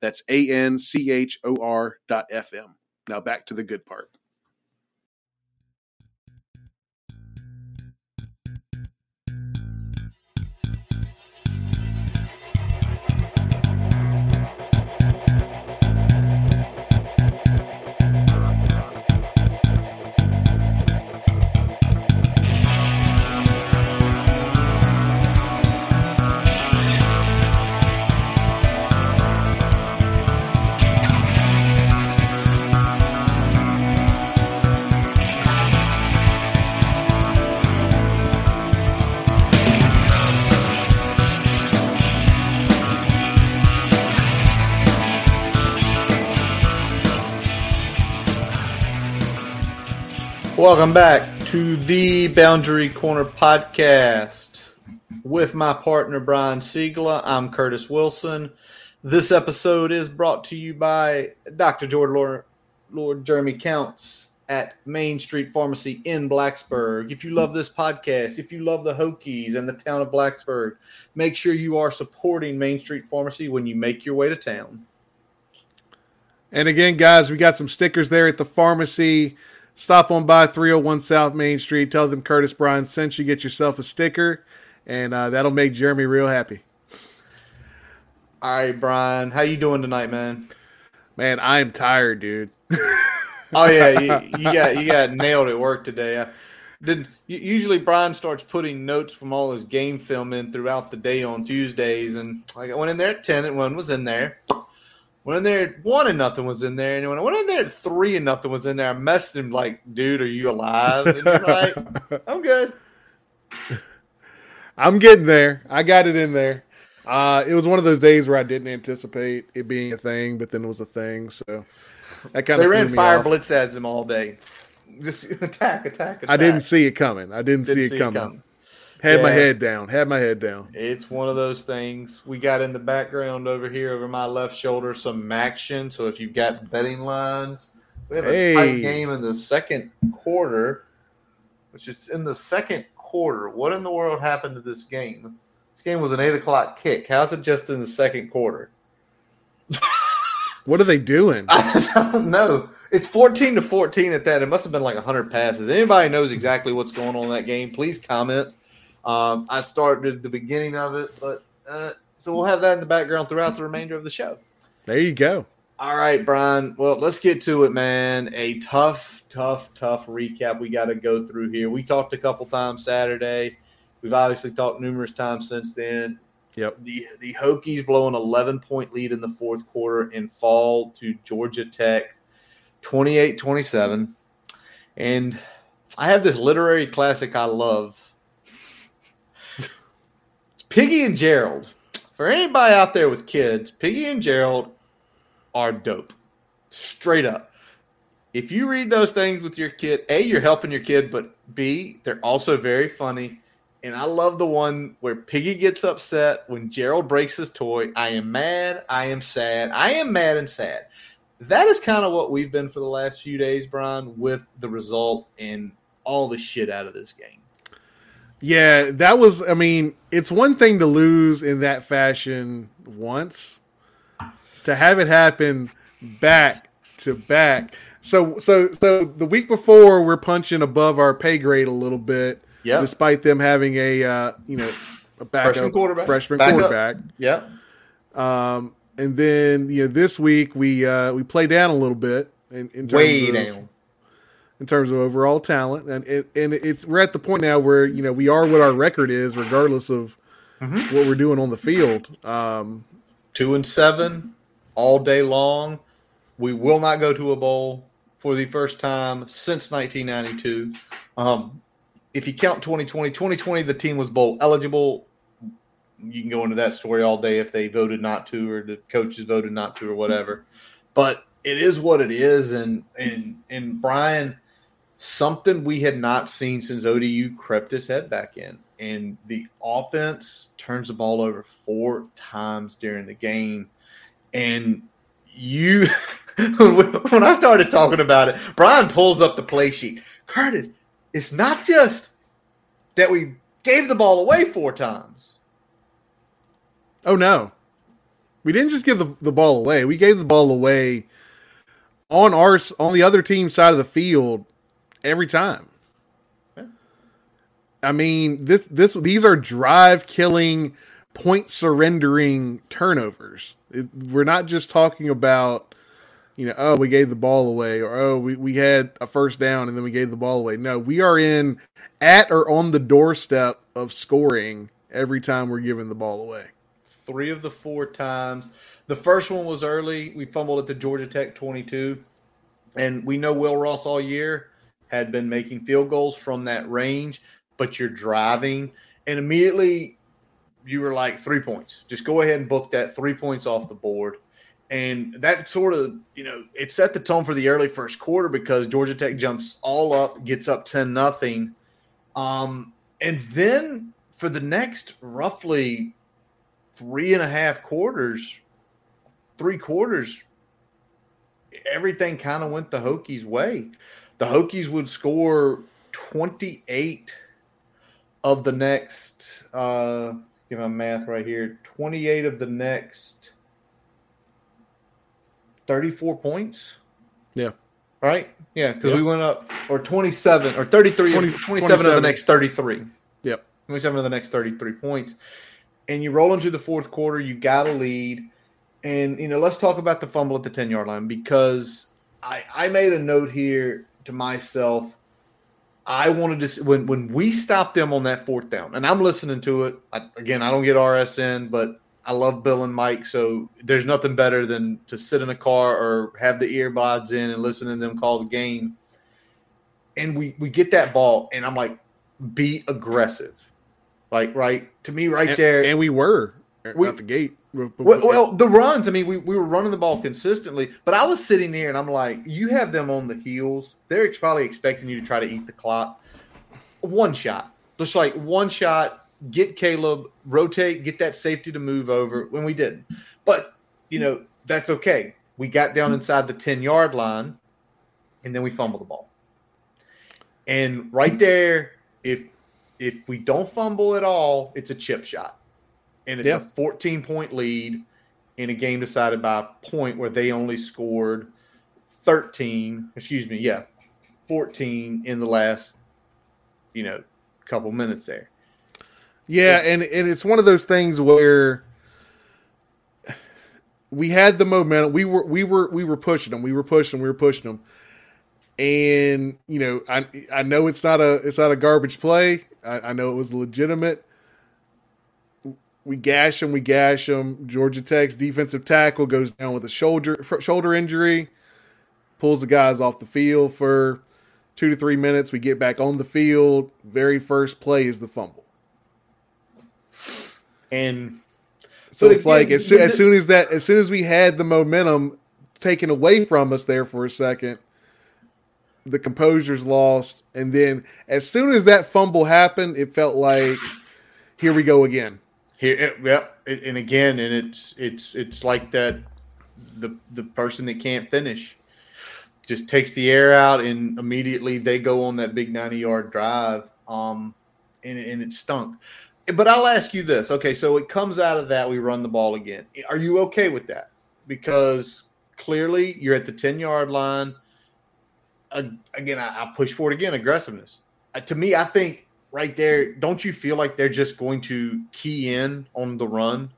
That's A N C H O R dot FM. Now back to the good part. Welcome back to the Boundary Corner podcast with my partner Brian Siegler. I'm Curtis Wilson. This episode is brought to you by Dr. George Lord, Lord Jeremy Counts at Main Street Pharmacy in Blacksburg. If you love this podcast, if you love the Hokies and the town of Blacksburg, make sure you are supporting Main Street Pharmacy when you make your way to town. And again, guys, we got some stickers there at the pharmacy. Stop on by 301 South Main Street. Tell them Curtis Brian sent you. Get yourself a sticker, and uh, that'll make Jeremy real happy. All right, Brian, how you doing tonight, man? Man, I am tired, dude. oh yeah, you, you, got you got nailed at work today. I did usually Brian starts putting notes from all his game film in throughout the day on Tuesdays, and like I went in there at ten, and one was in there. When in there at one and nothing was in there, and when I went in there at three and nothing was in there, I messaged him like, "Dude, are you alive?" And he's like, "I'm good." I'm getting there. I got it in there. Uh, it was one of those days where I didn't anticipate it being a thing, but then it was a thing. So that kind of they ran fire off. blitz ads him all day. Just attack, attack, attack. I didn't see it coming. I didn't, didn't see, it, see coming. it coming. Had yeah. my head down. Had my head down. It's one of those things. We got in the background over here, over my left shoulder, some action. So if you've got betting lines, we have hey. a tight game in the second quarter, which is in the second quarter. What in the world happened to this game? This game was an eight o'clock kick. How's it just in the second quarter? what are they doing? I don't know. It's 14 to 14 at that. It must have been like 100 passes. Anybody knows exactly what's going on in that game? Please comment. Um, I started the beginning of it, but uh, so we'll have that in the background throughout the remainder of the show. There you go. All right, Brian. Well, let's get to it, man. A tough, tough, tough recap we got to go through here. We talked a couple times Saturday. We've obviously talked numerous times since then. Yep. The the Hokies blow an 11 point lead in the fourth quarter and fall to Georgia Tech 28 27. And I have this literary classic I love Piggy and Gerald. For anybody out there with kids, Piggy and Gerald are dope. Straight up. If you read those things with your kid, A, you're helping your kid, but B, they're also very funny. And I love the one where Piggy gets upset when Gerald breaks his toy. I am mad. I am sad. I am mad and sad. That is kind of what we've been for the last few days, Brian, with the result and all the shit out of this game. Yeah, that was. I mean, it's one thing to lose in that fashion once, to have it happen back to back. So, so, so the week before, we're punching above our pay grade a little bit, yeah. Despite them having a, uh, you know, a backup freshman quarterback, freshman back quarterback. Yeah. Um, and then you know this week we uh, we play down a little bit in, in terms way of, down in terms of overall talent, and it, and it's we're at the point now where you know we are what our record is, regardless of mm-hmm. what we're doing on the field. Um, Two and seven all day long. We will not go to a bowl for the first time since 1992. Um, if you count 2020, 2020, the team was bowl eligible. you can go into that story all day if they voted not to or the coaches voted not to or whatever. But it is what it is, and and and Brian, something we had not seen since ODU crept his head back in, and the offense turns the ball over four times during the game, and you. when I started talking about it, Brian pulls up the play sheet. Curtis, it's not just that we gave the ball away four times. Oh no. We didn't just give the, the ball away. We gave the ball away on our on the other team's side of the field every time. I mean, this this these are drive killing, point surrendering turnovers. It, we're not just talking about, you know, oh, we gave the ball away or oh, we, we had a first down and then we gave the ball away. No, we are in at or on the doorstep of scoring every time we're giving the ball away. Three of the four times. The first one was early. We fumbled at the Georgia Tech 22. And we know Will Ross all year had been making field goals from that range, but you're driving. And immediately you were like, three points. Just go ahead and book that three points off the board. And that sort of, you know, it set the tone for the early first quarter because Georgia Tech jumps all up, gets up 10 nothing. Um, and then for the next roughly three and a half quarters, three quarters, everything kind of went the Hokies' way. The Hokies would score 28 of the next, uh, give my math right here, 28 of the next 34 points. Yeah. Right? Yeah, because yep. we went up, or 27, or 33, 20, 27, 27 of the next 33. Yep. 27 of the next 33 points. And you roll into the fourth quarter, you got a lead and you know, let's talk about the fumble at the 10 yard line because I, I made a note here to myself. I wanted to when when we stopped them on that fourth down, and I'm listening to it. I, again, I don't get RSN, but I love Bill and Mike, so there's nothing better than to sit in a car or have the earbuds in and listen to them call the game. And we we get that ball, and I'm like, be aggressive, like right to me right and, there, and we were we, out the gate. Well, well, the runs. I mean, we, we were running the ball consistently, but I was sitting there and I'm like, you have them on the heels. They're probably expecting you to try to eat the clock. One shot, just like one shot, get Caleb, rotate, get that safety to move over when we didn't. But, you know, that's okay. We got down inside the 10 yard line and then we fumbled the ball. And right there, if if we don't fumble at all, it's a chip shot and it's a 14 point lead in a game decided by a point where they only scored 13, excuse me, yeah, 14 in the last, you know, couple minutes there. Yeah, it's, and and it's one of those things where we had the momentum. We were we were we were pushing them. We were pushing. We were pushing them. And you know, I I know it's not a it's not a garbage play. I, I know it was legitimate we gash him, we gash him. Georgia Tech's defensive tackle goes down with a shoulder shoulder injury, pulls the guys off the field for two to three minutes. We get back on the field. Very first play is the fumble, and so it's again, like as soon, as soon as that, as soon as we had the momentum taken away from us there for a second, the composure's lost, and then as soon as that fumble happened, it felt like here we go again here, yep, and again, and it's it's it's like that. The the person that can't finish just takes the air out, and immediately they go on that big ninety yard drive. Um, and and it stunk. But I'll ask you this. Okay, so it comes out of that. We run the ball again. Are you okay with that? Because clearly you're at the ten yard line. Uh, again, I, I push for it again. Aggressiveness. Uh, to me, I think right there, don't you feel like they're just going to key in on the run?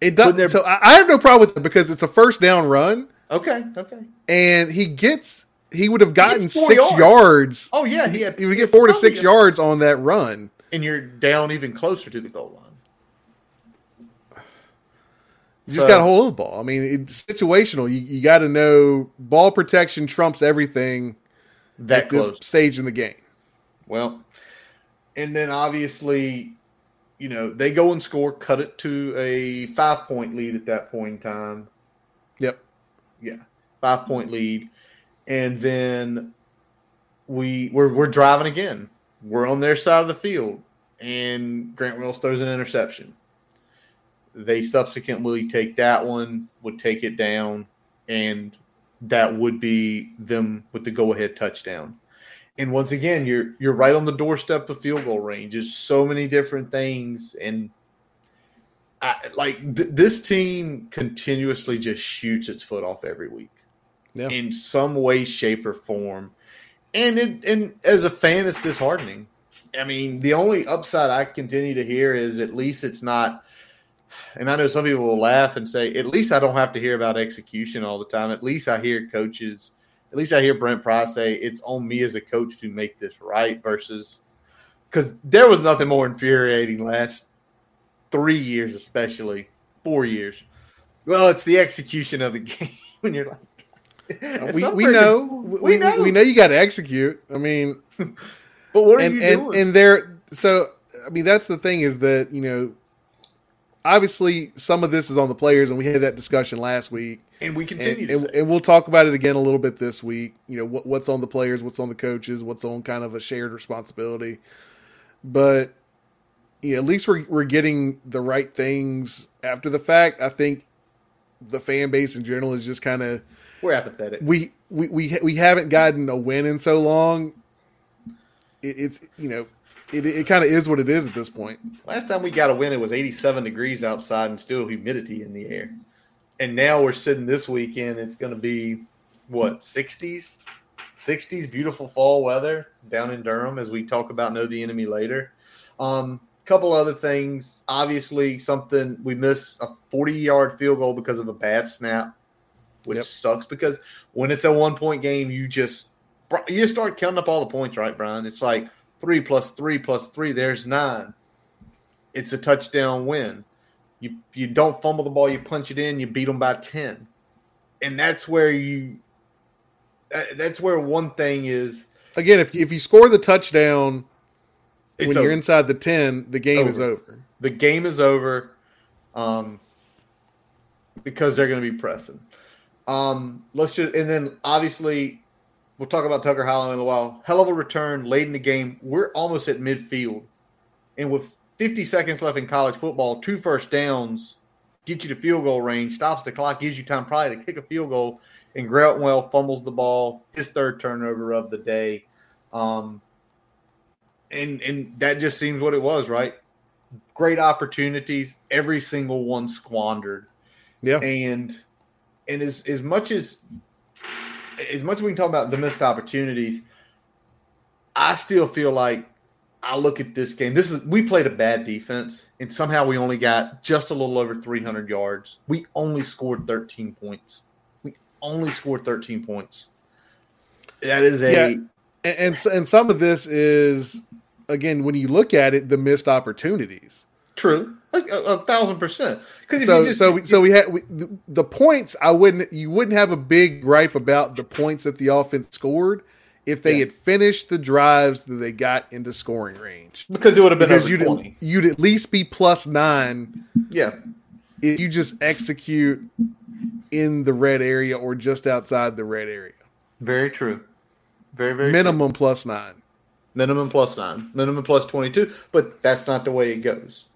It does. So I have no problem with it because it's a first down run. Okay. Okay. And he gets. He would have gotten six yards. yards. Oh yeah, he had. He would get four to six yards on that run, and you're down even closer to the goal line. You just got to hold the ball. I mean, it's situational. You, you got to know ball protection trumps everything that at close. this stage in the game. Well, and then obviously you know, they go and score, cut it to a five point lead at that point in time. Yep. Yeah. Five point lead. And then we we're we're driving again. We're on their side of the field. And Grant Wells throws an interception. They subsequently take that one, would take it down, and that would be them with the go ahead touchdown. And once again, you're you're right on the doorstep of field goal range. There's so many different things, and I, like th- this team continuously just shoots its foot off every week, Yeah. in some way, shape, or form. And it, and as a fan, it's disheartening. I mean, the only upside I continue to hear is at least it's not. And I know some people will laugh and say, at least I don't have to hear about execution all the time. At least I hear coaches, at least I hear Brent Pry say, it's on me as a coach to make this right versus because there was nothing more infuriating last three years, especially four years. Well, it's the execution of the game when you're like, Uh, we, we know we, we, know, we know you got to execute. I mean, but what are and you and doing? and there. So I mean, that's the thing is that you know, obviously some of this is on the players, and we had that discussion last week. And we continue and, to and, and we'll talk about it again a little bit this week. You know what, what's on the players, what's on the coaches, what's on kind of a shared responsibility. But you know, at least we're we're getting the right things after the fact. I think the fan base in general is just kind of we're apathetic. we we we we haven't gotten a win in so long. It, it's you know it it kind of is what it is at this point. Last time we got a win, it was 87 degrees outside and still humidity in the air. And now we're sitting this weekend. It's going to be what 60s, 60s, beautiful fall weather down in Durham. As we talk about, know the enemy later. Um, couple other things. Obviously, something we missed a 40 yard field goal because of a bad snap, which Yep. sucks because when it's a one point game, you just you just start counting up all the points, right, Brian? It's like three plus three plus three. There's nine it's a touchdown win. You you don't fumble the ball, you punch it in, you beat them by ten, and that's where you. That's where one thing is. Again, if if you score the touchdown when over. you're inside the ten, the game is Over. over. the game is over, um, because they're going to be pressing. Um, let's just and then obviously we'll talk about Tucker Holloway in a while. Hell of a return late in the game. We're almost at midfield, and with 50 seconds left in college football, two first downs get you to field goal range, stops the clock, gives you time probably to kick a field goal. And Grant Wells fumbles the ball, his third turnover of the day. Um, and and that just seems what it was, right? Great opportunities, every single one squandered. Yeah. And and as as much as as much as we can talk about the missed opportunities, I still feel like I look at this game. This is we played a bad defense, and somehow we only got just a little over 300 yards. We only scored 13 points. We only scored 13 points. That is a Yeah. And, and and some of this is again when you look at it, the missed opportunities. true, like a, a thousand percent. Because So so we, so we had we, the, the points. I wouldn't you wouldn't have a big gripe about the points that the offense scored if they Yeah. had finished the drives that they got into scoring range. because it would have been Because over you'd 20. you'd at least be plus nine Yeah, if you just execute in the red area or just outside the red area. very true. Very very true. Minimum plus nine. minimum plus nine, minimum plus 22, but that's not the way it goes.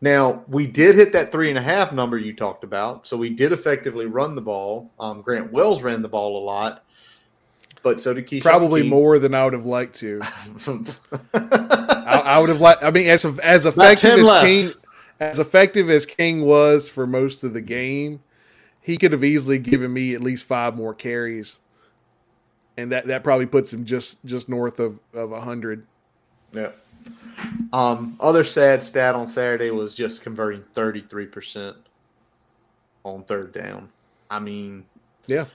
Now, we did hit that three and a half number you talked about. So we did effectively run the ball. Um, Grant Wells ran the ball a lot, but so did Keshawn Probably Key. more than I would have liked to. I, I would have liked. I mean, as as effective as. King, as effective as King was for most of the game, he could have easily given me at least five more carries, and that that probably puts him just just north of of hundred. yeah. Um, other sad stat on Saturday was just converting 33% on third down. I mean, Yeah,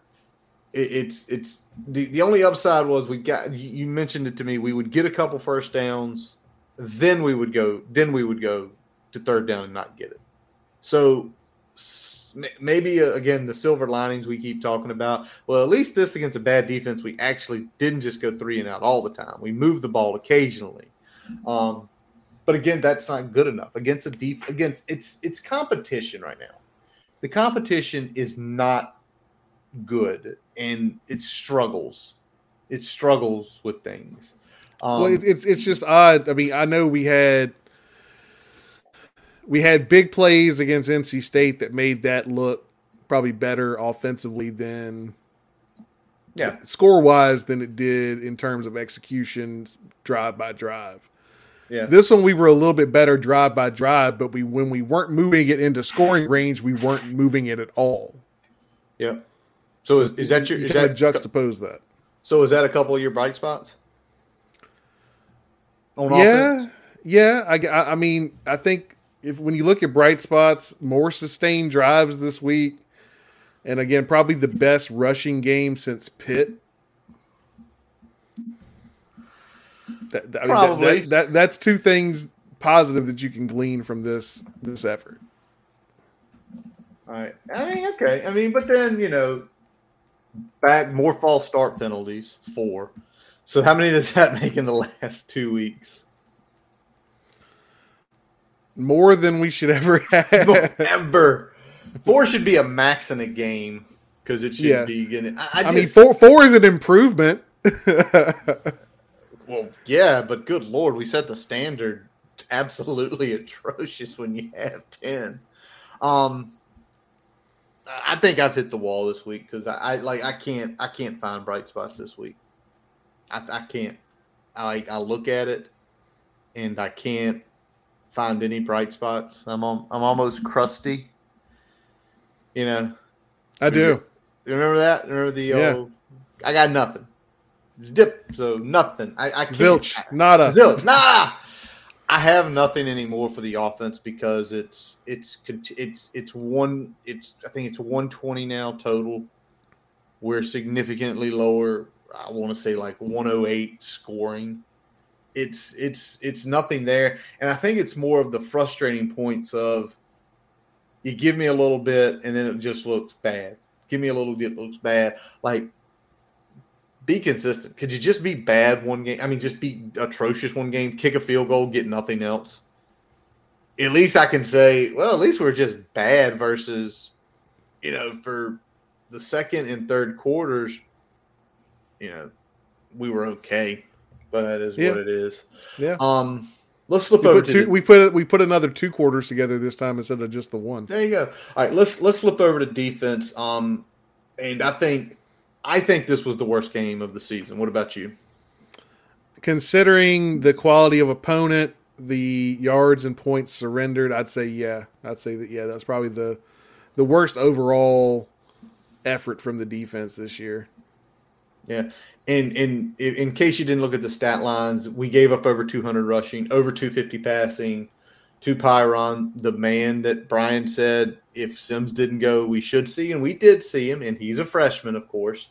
it, it's it's the, the only upside was we got you, mentioned it to me we would get a couple first downs then we would go then we would go to third down and not get it. So maybe uh, again the silver linings we keep talking about well at least this against a bad defense we actually didn't just go three and out all the time. We moved the ball occasionally. Um But again, that's not good enough. Against a deep against it's it's competition right now. The competition is not good and it struggles. It struggles with things. Um, well, it, it's it's just odd. I mean, I know we had we had big plays against NC State that made that look probably better offensively than yeah score wise than it did in terms of execution drive by drive. Yeah. This one we were a little bit better drive by drive, but we when we weren't moving it into scoring range, we weren't moving it at all. Yeah. So is, is that your you is that juxtapose that? So is that a couple of your bright spots? On yeah, offense? yeah. I, I mean, I think if when you look at bright spots, more sustained drives this week, and again, probably the best rushing game since Pitt. That, I mean, Probably that, that, that, that's two things positive that you can glean from this this effort. All right. I mean, okay. I mean, but then you know, back more false start penalties four. So how many does that make in the last two weeks? More than we should ever have. ever. Four should be a max in a game because it should yeah. be getting. I, I, I mean, four four is an improvement. Well, yeah, but good lord, we set the standard absolutely atrocious when you have ten. Um, I think I've hit the wall this week because I, I, like I can't I can't find bright spots this week. I, I can't. I I look at it and I can't find any bright spots. I'm on, I'm almost crusty. You know. I do. You remember that? Remember the yeah. old I got nothing dip. So nothing. I, I can't. Zilch. Nada. Zilch. Nada. I have nothing anymore for the offense because it's it's it's it's one it's I think it's 120 now total. We're significantly lower. I want to say like 108 scoring. It's it's it's nothing there, and I think it's more of the frustrating points of you give me a little bit and then it just looks bad. Give me a little bit, looks bad. Like be consistent. Could you just be bad one game? I mean, just be atrocious one game, kick a field goal, get nothing else. At least I can say, well, at least we're just bad versus, you know, for the second and third quarters, you know, we were okay. But that is yeah. what it is. Yeah. Um, let's flip we over to two, the, we put we put another two quarters together this time instead of just the one. There you go. All right, let's let's flip over to defense. Um, and I think I think this was the worst game of the season. What about you? Considering the quality of opponent, the yards and points surrendered, I'd say yeah. I'd say that yeah, that's probably the the worst overall effort from the defense this year. Yeah. And in in case you didn't look at the stat lines, we gave up over 200 rushing, over 250 passing to Pyron, the man that Brian said if Sims didn't go, we should see, and we did see him, and he's a freshman, of course.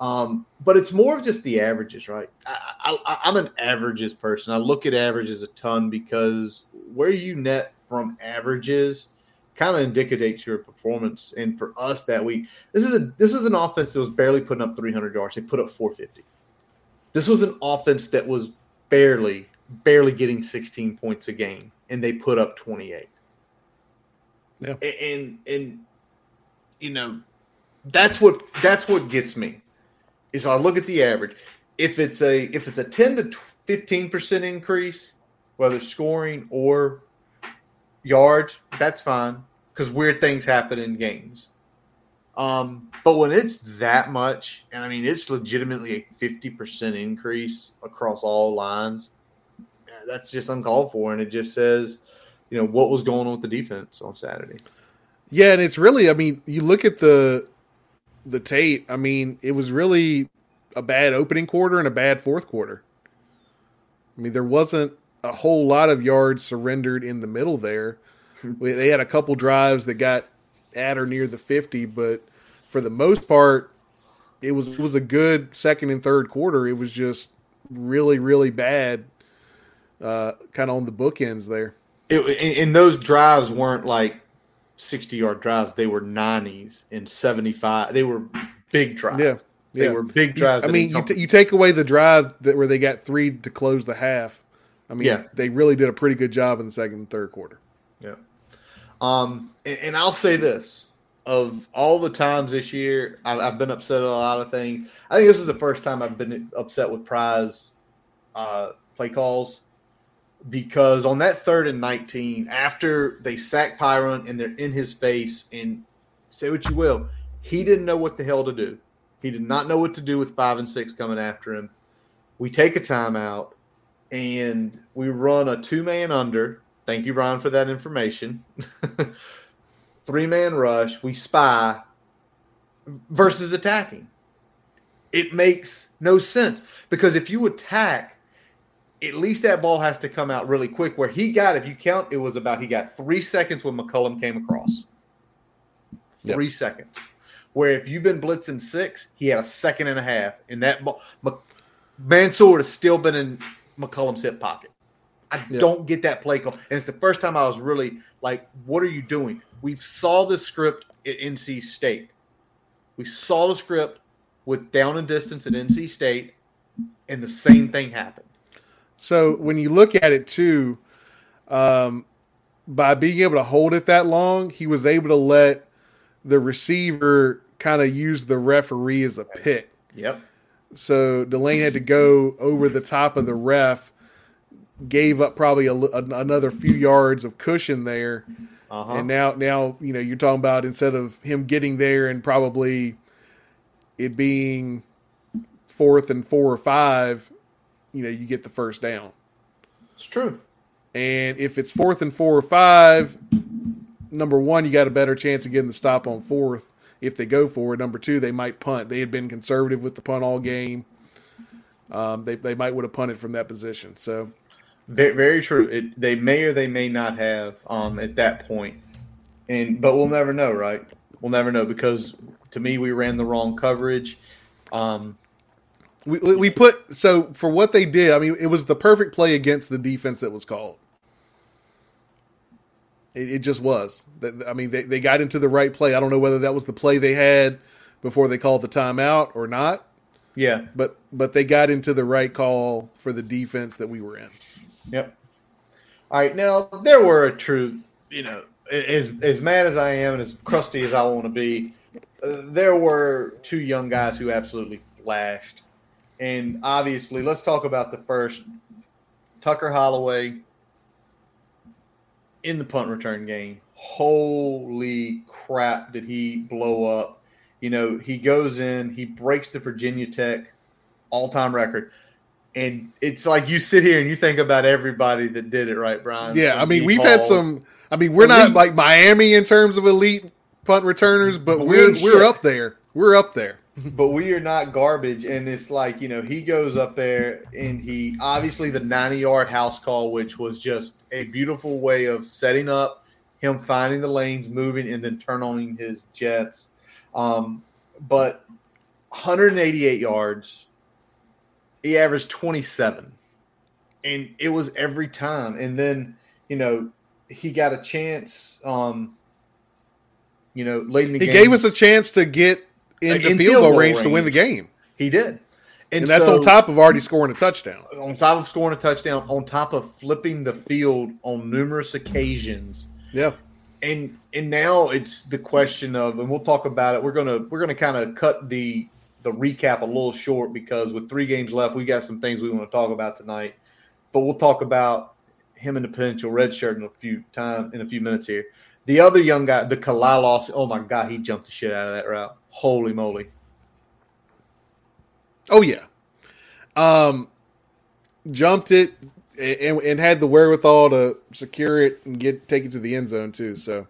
Um, but it's more of just the averages, right? I, I, I'm an averages person. I look at averages a ton because where you net from averages kind of indicates your performance. And for us that week, this is a this is an offense that was barely putting up 300 yards. They put up 450. This was an offense that was barely barely getting 16 points a game, and they put up 28. Yeah, and and you know that's what that's what gets me is I look at the average. If it's a if it's a 10 to 15 percent increase, whether scoring or yards, that's fine because weird things happen in games. Um, but when it's that much, and I mean it's legitimately a 50% increase across all lines, that's just uncalled for. And it just says, you know, what was going on with the defense on Saturday. Yeah, and it's really, I mean, you look at the the tape, I mean, it was really a bad opening quarter and a bad fourth quarter. I mean, there wasn't a whole lot of yards surrendered in the middle there. they had a couple drives that got at or near the 50, but for the most part, it was it was a good second and third quarter. It was just really really bad, uh, kind of on the bookends there. It, and those drives weren't like 60 yard drives. They were 90s and 75. They were big drives. Yeah. They yeah. were big drives. I mean, you, t- you take away the drive that where they got three to close the half. I mean, Yeah. they really did a pretty good job in the second and third quarter. Yeah. Um, and, and I'll say this: of all the times this year, I've, I've been upset at a lot of things. I think this is the first time I've been upset with Pry's uh, play calls because on that third and nineteen, after they sack Pyron and they're in his face, and say what you will, he didn't know what the hell to do. He did not know what to do with five and six coming after him. We take a timeout and we run a two man under. Thank you, Brian, for that information. Three man rush. We spy versus attacking. It makes no sense because if you attack, at least that ball has to come out really quick. Where he got, if you count, it was about he got three seconds when McCollum came across. Yep. Three seconds. Where if you've been blitzing six, he had a second and a half, and that ball, Mansoor would still been in McCollum's hip pocket. I Yeah. don't get that play call, and it's the first time I was really like, "What are you doing?" We saw the script at NC State. We saw the script with down and distance at NC State, and the same thing happened. So when you look at it too, um, by being able to hold it that long, he was able to let the receiver kind of use the referee as a pick. Yep. So Delane had to go over the top of the ref, gave up probably a, an- another few yards of cushion there, Uh huh. and now now you know you're talking about instead of him getting there and probably it being fourth and four or five, you know you get the first down. It's true. And if it's fourth and four or five, number one, you got a better chance of getting the stop on fourth if they go for it. Number two, they might punt. They had been conservative with the punt all game. Um, they, they might would have punted from that position. So Very, very true. It, they may or they may not have um, at that point. point, and but we'll never know, right? We'll never know because to me, we ran the wrong coverage. Um, we, we put so for what they did. I mean, it was the perfect play against the defense that was called. It, it just was. I mean, they, they got into the right play. I don't know whether that was the play they had before they called the timeout or not. yeah, but but they got into the right call for the defense that we were in. Yep. All right. Now there were a true, you know, as as mad as I am and as crusty as I want to be, uh, there were two young guys who absolutely flashed, and obviously, let's talk about the first Tucker Holloway in the punt return game. Holy crap! Did he blow up? You know, he goes in, he breaks the Virginia Tech all time record. And it's like you sit here and you think about everybody that did it, right, Brian? Yeah, I mean we've had some. I mean we're not like Miami in terms of elite punt returners, but But we we're we're shit. up there. We're up there. But we are not garbage. And it's like, you know, he goes up there and he obviously the 90 yard house call, which was just a beautiful way of setting up him finding the lanes, moving, and then turning on his jets. Um, but 188 yards, he averaged 27. And it was every time. And then, you know, he got a chance, um, you know, late in the He game. He gave us a chance to get into In the field goal range, to win the game, He did. and, that's so- on top of already scoring a touchdown. on top of scoring a touchdown, on top of flipping the field on numerous occasions. Yeah, And and now it's the question of, and we'll talk about it. We're gonna we're gonna kind of cut the the recap a little short because with three games left, we got some things we want to talk about tonight. But we'll talk about him in the potential red shirt in a few time in a few minutes here. The other young guy, the Kalal Austin, oh my god, he jumped the shit out of that route. Holy moly. Oh yeah, um, jumped it and, and had the wherewithal to secure it and get take it to the end zone too. So,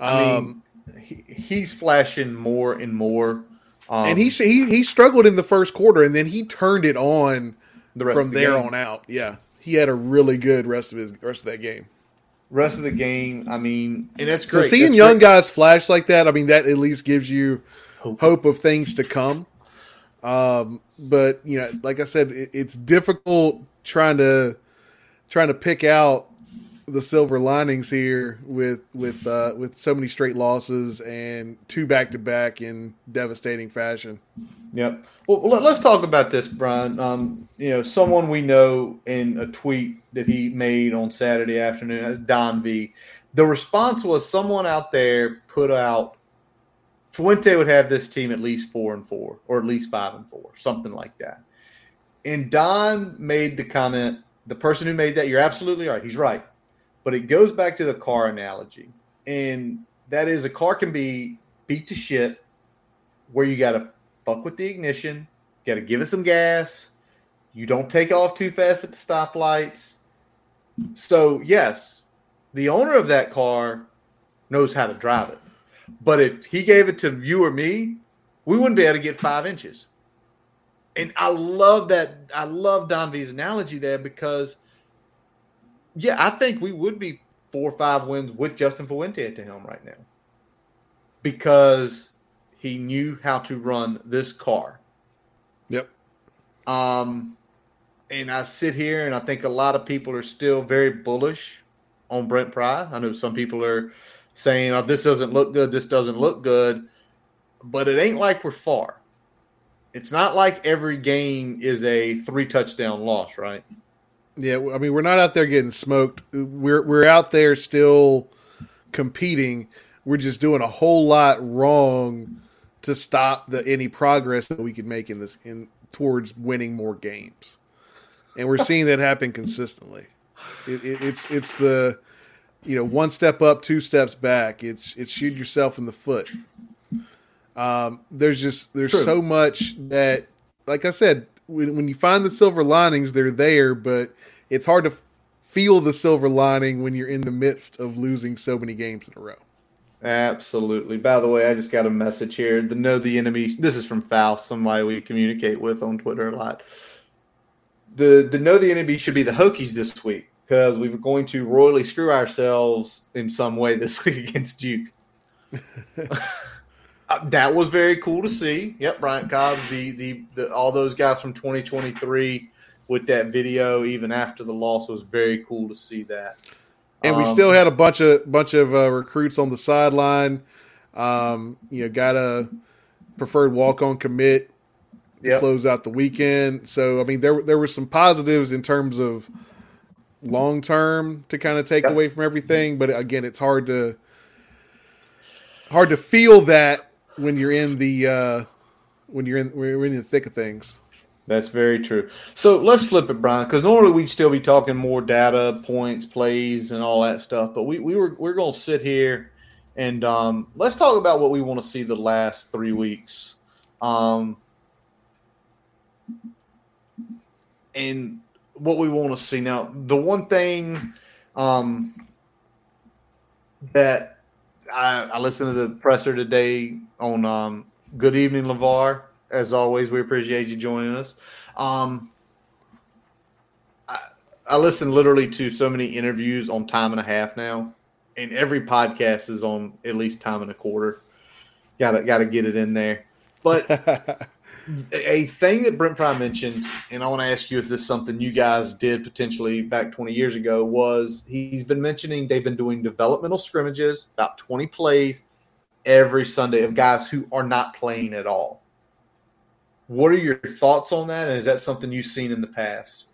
I mean, um, he, he's flashing more and more. Um, and he he he struggled in the first quarter, and then he turned it on the from the there game. on out. Yeah, he had a really good rest of his rest of that game. Rest of the game, I mean, and that's So great. seeing That's young great. guys flash like that, I mean, that at least gives you Hope. hope of things to come. Um, but you know, like I said, it, it's difficult trying to trying to pick out the silver linings here with with uh, with so many straight losses and two back to back in devastating fashion. Yep. Well, let, us talk about this, Brian. Um, you know, someone we know in a tweet that he made on Saturday afternoon, that's Don V. The response was someone out there put out Fuente would have this team at least four and four, or at least five and four, something like that. And Don made the comment, the person who made that, you're absolutely right. He's right. But it goes back to the car analogy. And that is a car can be beat to shit where you got to fuck with the ignition, got to give it some gas. You don't take off too fast at the stoplights. So, yes, the owner of that car knows how to drive it. But if he gave it to you or me, we wouldn't be able to get five inches. And I love that. I love Don V's analogy there because, yeah, I think we would be four or five wins with Justin Fuente at the helm right now because he knew how to run this car. Yep. Um, and I sit here and I think a lot of people are still very bullish on Brent Pry. I know some people are saying, "Oh, this doesn't look good. This doesn't look good," but it ain't like we're far. It's not like every game is a three touchdown loss, right? Yeah, I mean, we're not out there getting smoked. We're we're out there still competing. We're just doing a whole lot wrong to stop the any progress that we could make in this in towards winning more games, and we're seeing that happen consistently. It, it, it's it's the you know one step up, two steps back. It's it's shoot yourself in the foot. Um, there's just there's True. so much that, like I said, when, when you find the silver linings, they're there, but it's hard to feel the silver lining when you're in the midst of losing so many games in a row. Absolutely. By the way, I just got a message here. The know the enemy. This is from Faust, somebody we communicate with on Twitter a lot. The the know the enemy should be the Hokies this week because we were going to royally screw ourselves in some way this week against Duke. Uh, that was very cool to see. Yep, Bryant Cobb, the, the the all those guys from 2023 with that video, even after the loss, was very cool to see that. And we um, still had a bunch of bunch of uh, recruits on the sideline. Um, you know, got a preferred walk on commit to yep. close out the weekend. So I mean, there there were some positives in terms of long term to kind of take yep. away from everything. But again, it's hard to hard to feel that when you're in the uh, when you're in we're in the thick of things. That's very true. So let's flip it, Brian, because normally we'd still be talking more data, points, plays, and all that stuff. But we, we were we're going to sit here and um, let's talk about what we want to see the last three weeks. Um, and what we want to see now. The one thing um, that I, I, listened to the presser today on um, Good Evening LeVar as always, we appreciate you joining us. Um, I, I listen literally to so many interviews on time and a half now, and every podcast is on at least time and a quarter. Got to got to get it in there. But a thing that Brent Pry mentioned, and I want to ask you if this is something you guys did potentially back 20 years ago, was he's been mentioning they've been doing developmental scrimmages, about 20 plays every Sunday of guys who are not playing at all. What are your thoughts on that? And is that something you've seen in the past?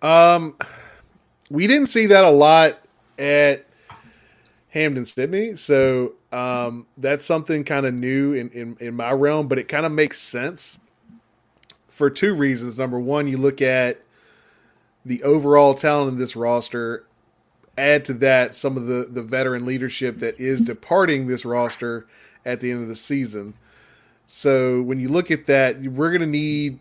Um, we didn't see that a lot at Hampden Sydney, so um, that's something kind of new in, in in my realm. But it kind of makes sense for two reasons. Number one, you look at the overall talent of this roster. Add to that some of the the veteran leadership that is departing this roster at the end of the season. So when you look at that, we're going to need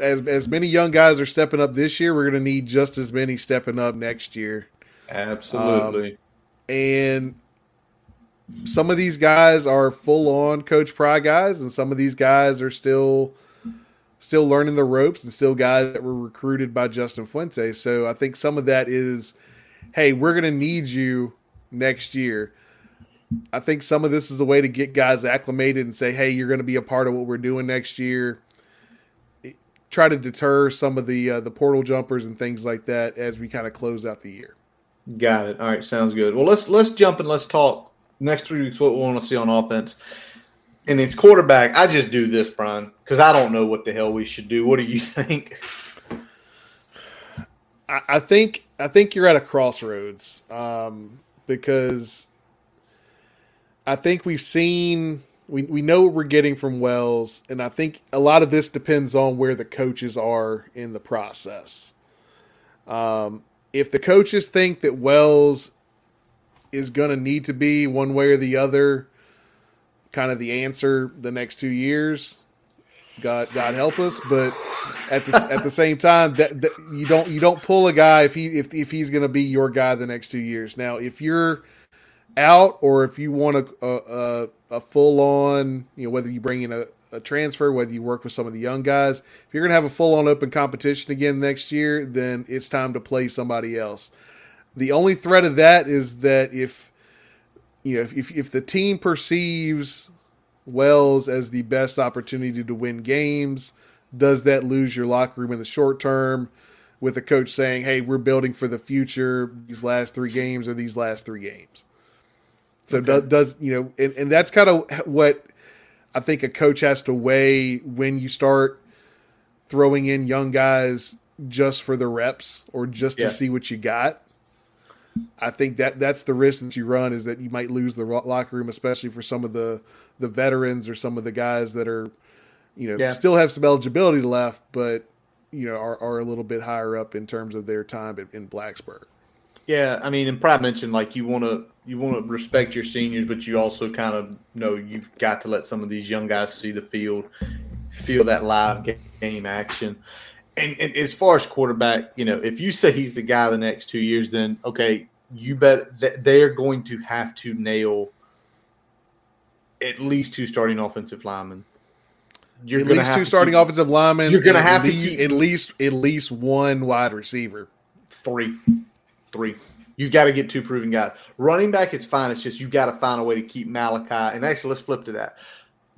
as as many young guys are stepping up this year. We're going to need just as many stepping up next year. Absolutely. Um, and some of these guys are full on Coach Pry guys, and some of these guys are still still learning the ropes, and still guys that were recruited by Justin Fuente. So I think some of that is, hey, we're going to need you next year. I think some of this is a way to get guys acclimated and say, hey, you're going to be a part of what we're doing next year. try to deter some of the uh, the portal jumpers and things like that as we kind of close out the year. Got it. All right, sounds good. Well, let's let's jump and let's talk next three weeks. What we want to see on offense, and it's quarterback. I just do this, Brian, because I don't know what the hell we should do. What do you think? I, I think I think you're at a crossroads um, because I think we've seen we, we know what we're getting from Wells, and I think a lot of this depends on where the coaches are in the process. Um, if the coaches think that Wells is going to need to be one way or the other, kind of the answer the next two years, God God help us. But at the at the same time, that, that you don't you don't pull a guy if he if if he's going to be your guy the next two years. Now, if you're out or if you want a a, a full on, you know, whether you bring in a, a transfer, whether you work with some of the young guys, if you're going to have a full on open competition again next year, then it's time to play somebody else. The only threat of that is that if you know if if the team perceives Wells as the best opportunity to win games, does that lose your locker room in the short term? With the coach saying, "Hey, we're building for the future. These last three games are these last three games." So okay. does, does you know, and, and that's kind of what I think a coach has to weigh when you start throwing in young guys just for the reps or just yeah. to see what you got. I think that that's the risk that you run is that you might lose the locker room, especially for some of the the veterans or some of the guys that are, you know, yeah. still have some eligibility left, but you know are, are a little bit higher up in terms of their time in, in Blacksburg. Yeah, I mean, and Pratt mentioned like you want to you want to respect your seniors, but you also kind of know you've got to let some of these young guys see the field, feel that live game action. And, and as far as quarterback, you know, if you say he's the guy the next two years, then okay, you bet that they're going to have to nail at least two starting offensive linemen. You're at least two starting keep, offensive linemen. You're going to have to keep at least at least one wide receiver. Three three. You've got to get two proven guys. Running back, it's fine. It's just you've got to find a way to keep Malachi. And actually, let's flip to that.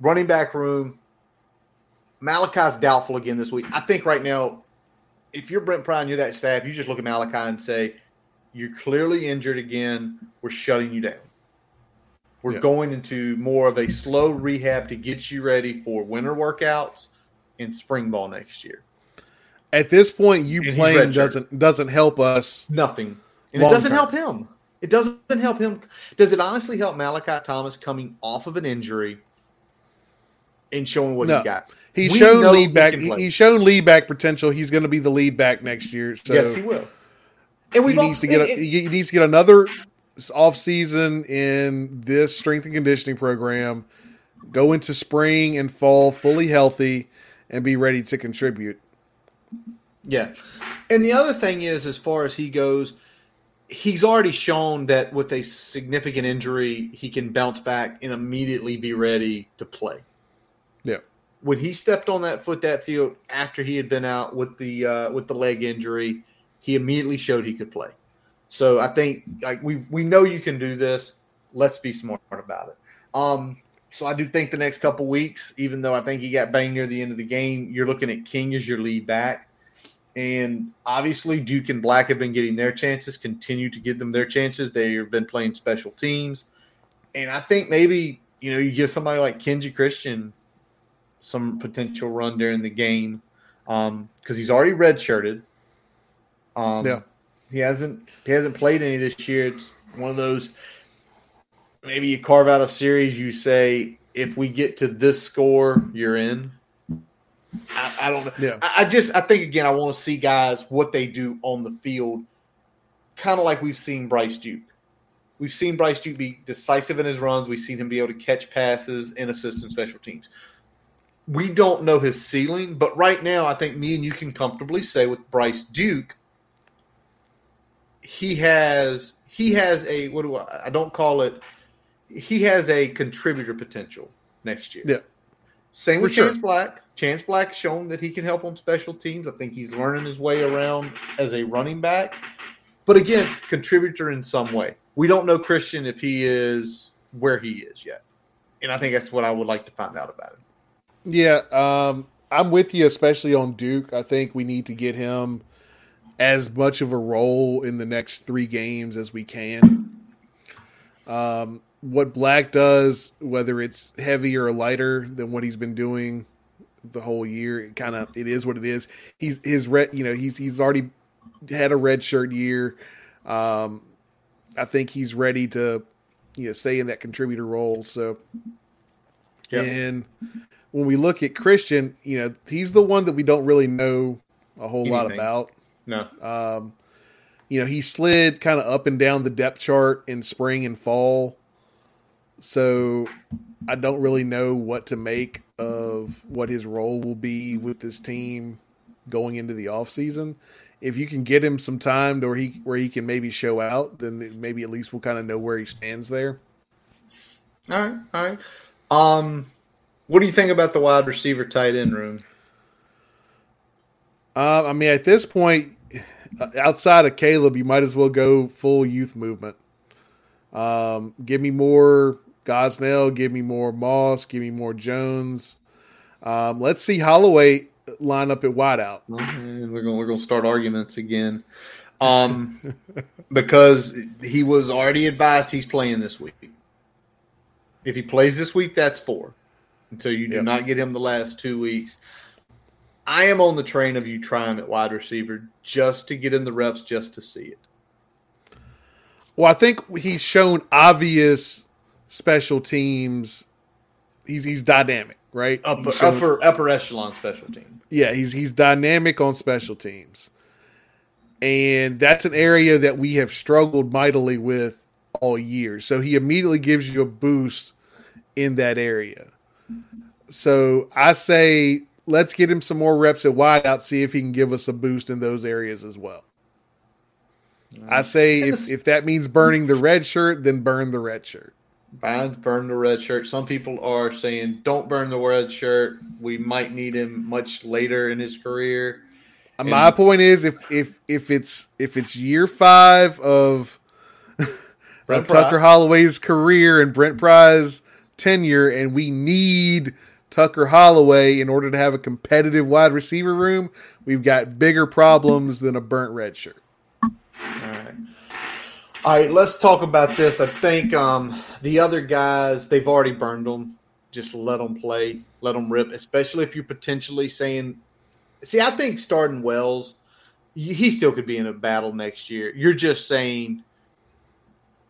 Running back room, Malachi's doubtful again this week. I think right now, if you're Brent Pry and you're that staff, you just look at Malachi and say, You're clearly injured again. We're shutting you down. We're yeah. going into more of a slow rehab to get you ready for winter workouts and spring ball next year. At this point, you and playing doesn't doesn't help us. Nothing, and it doesn't term. help him. It doesn't help him. Does it honestly help Malachi Thomas coming off of an injury and showing what no. he got? He's we shown lead back. He he's shown lead back potential. He's going to be the lead back next year. So yes, he will. And we needs to get. A, he needs to get another off season in this strength and conditioning program. Go into spring and fall fully healthy and be ready to contribute. Yeah. And the other thing is, as far as he goes, he's already shown that with a significant injury, he can bounce back and immediately be ready to play. Yeah. When he stepped on that foot that field after he had been out with the uh, with the leg injury, he immediately showed he could play. So I think like we we know you can do this. Let's be smart about it. Um, so I do think the next couple weeks, even though I think he got banged near the end of the game, you're looking at King as your lead back. And obviously, Duke and Black have been getting their chances, continue to give them their chances. They've been playing special teams. And I think maybe, you know, you give somebody like Kenji Christian some potential run during the game because um, he's already redshirted. Um, yeah. He hasn't he hasn't played any this year. It's one of those maybe you carve out a series. You say if we get to this score, you're in. I, I don't know. Yeah. I, I just I think again I want to see guys what they do on the field, kind of like we've seen Bryce Duke. We've seen Bryce Duke be decisive in his runs. We've seen him be able to catch passes and assist in special teams. We don't know his ceiling, but right now I think me and you can comfortably say with Bryce Duke, he has he has a what do I I don't call it he has a contributor potential next year. Yeah. Same For with sure. Chance Black. Chance Black shown that he can help on special teams. I think he's learning his way around as a running back. But again, contributor in some way. We don't know Christian if he is where he is yet. And I think that's what I would like to find out about him. Yeah, um, I'm with you, especially on Duke. I think we need to get him as much of a role in the next three games as we can. Um, what Black does, whether it's heavier or lighter than what he's been doing the whole year, it kind of it is what it is. He's his red, you know, he's he's already had a red shirt year. Um, I think he's ready to, you know, stay in that contributor role. So, yep. and when we look at Christian, you know, he's the one that we don't really know a whole Anything. lot about. No. Um, you know, he slid kind of up and down the depth chart in spring and fall. So I don't really know what to make of what his role will be with this team going into the offseason. If you can get him some time to where he where he can maybe show out, then maybe at least we'll kind of know where he stands there. All right, all right. Um, what do you think about the wide receiver tight end room? Uh, I mean, at this point, uh, outside of Caleb, you might as well go full youth movement. Um, give me more Gosnell, give me more Moss, give me more Jones. Um, let's see Holloway line up at wideout. we're gonna we're going to start arguments again, um, because he was already advised he's playing this week. If he plays this week, that's four. Until you do yep. not get him the last two weeks, I am on the train of you trying at wide receiver just to get in the reps, just to see it. Well, I think he's shown obvious special teams. He's he's dynamic, right? Upper upper upper echelon special team. Yeah, he's he's dynamic on special teams, and that's an area that we have struggled mightily with all year. So he immediately gives you a boost in that area. So I say let's get him some more reps at wideout, see if he can give us a boost in those areas as well. I say if, if that means burning the red shirt, then burn the red shirt. Burn the red shirt. Some people are saying don't burn the red shirt. We might need him much later in his career. And My point is if if if it's if it's year five of, of Tucker Holloway's career and Brent Pry's tenure, and we need Tucker Holloway in order to have a competitive wide receiver room, we've got bigger problems than a burnt red shirt. All right. All right, let's talk about this. I think um, the other guys, they've already burned them. Just let them play, let them rip, especially if you're potentially saying, see, I think starting Wells, he still could be in a battle next year. You're just saying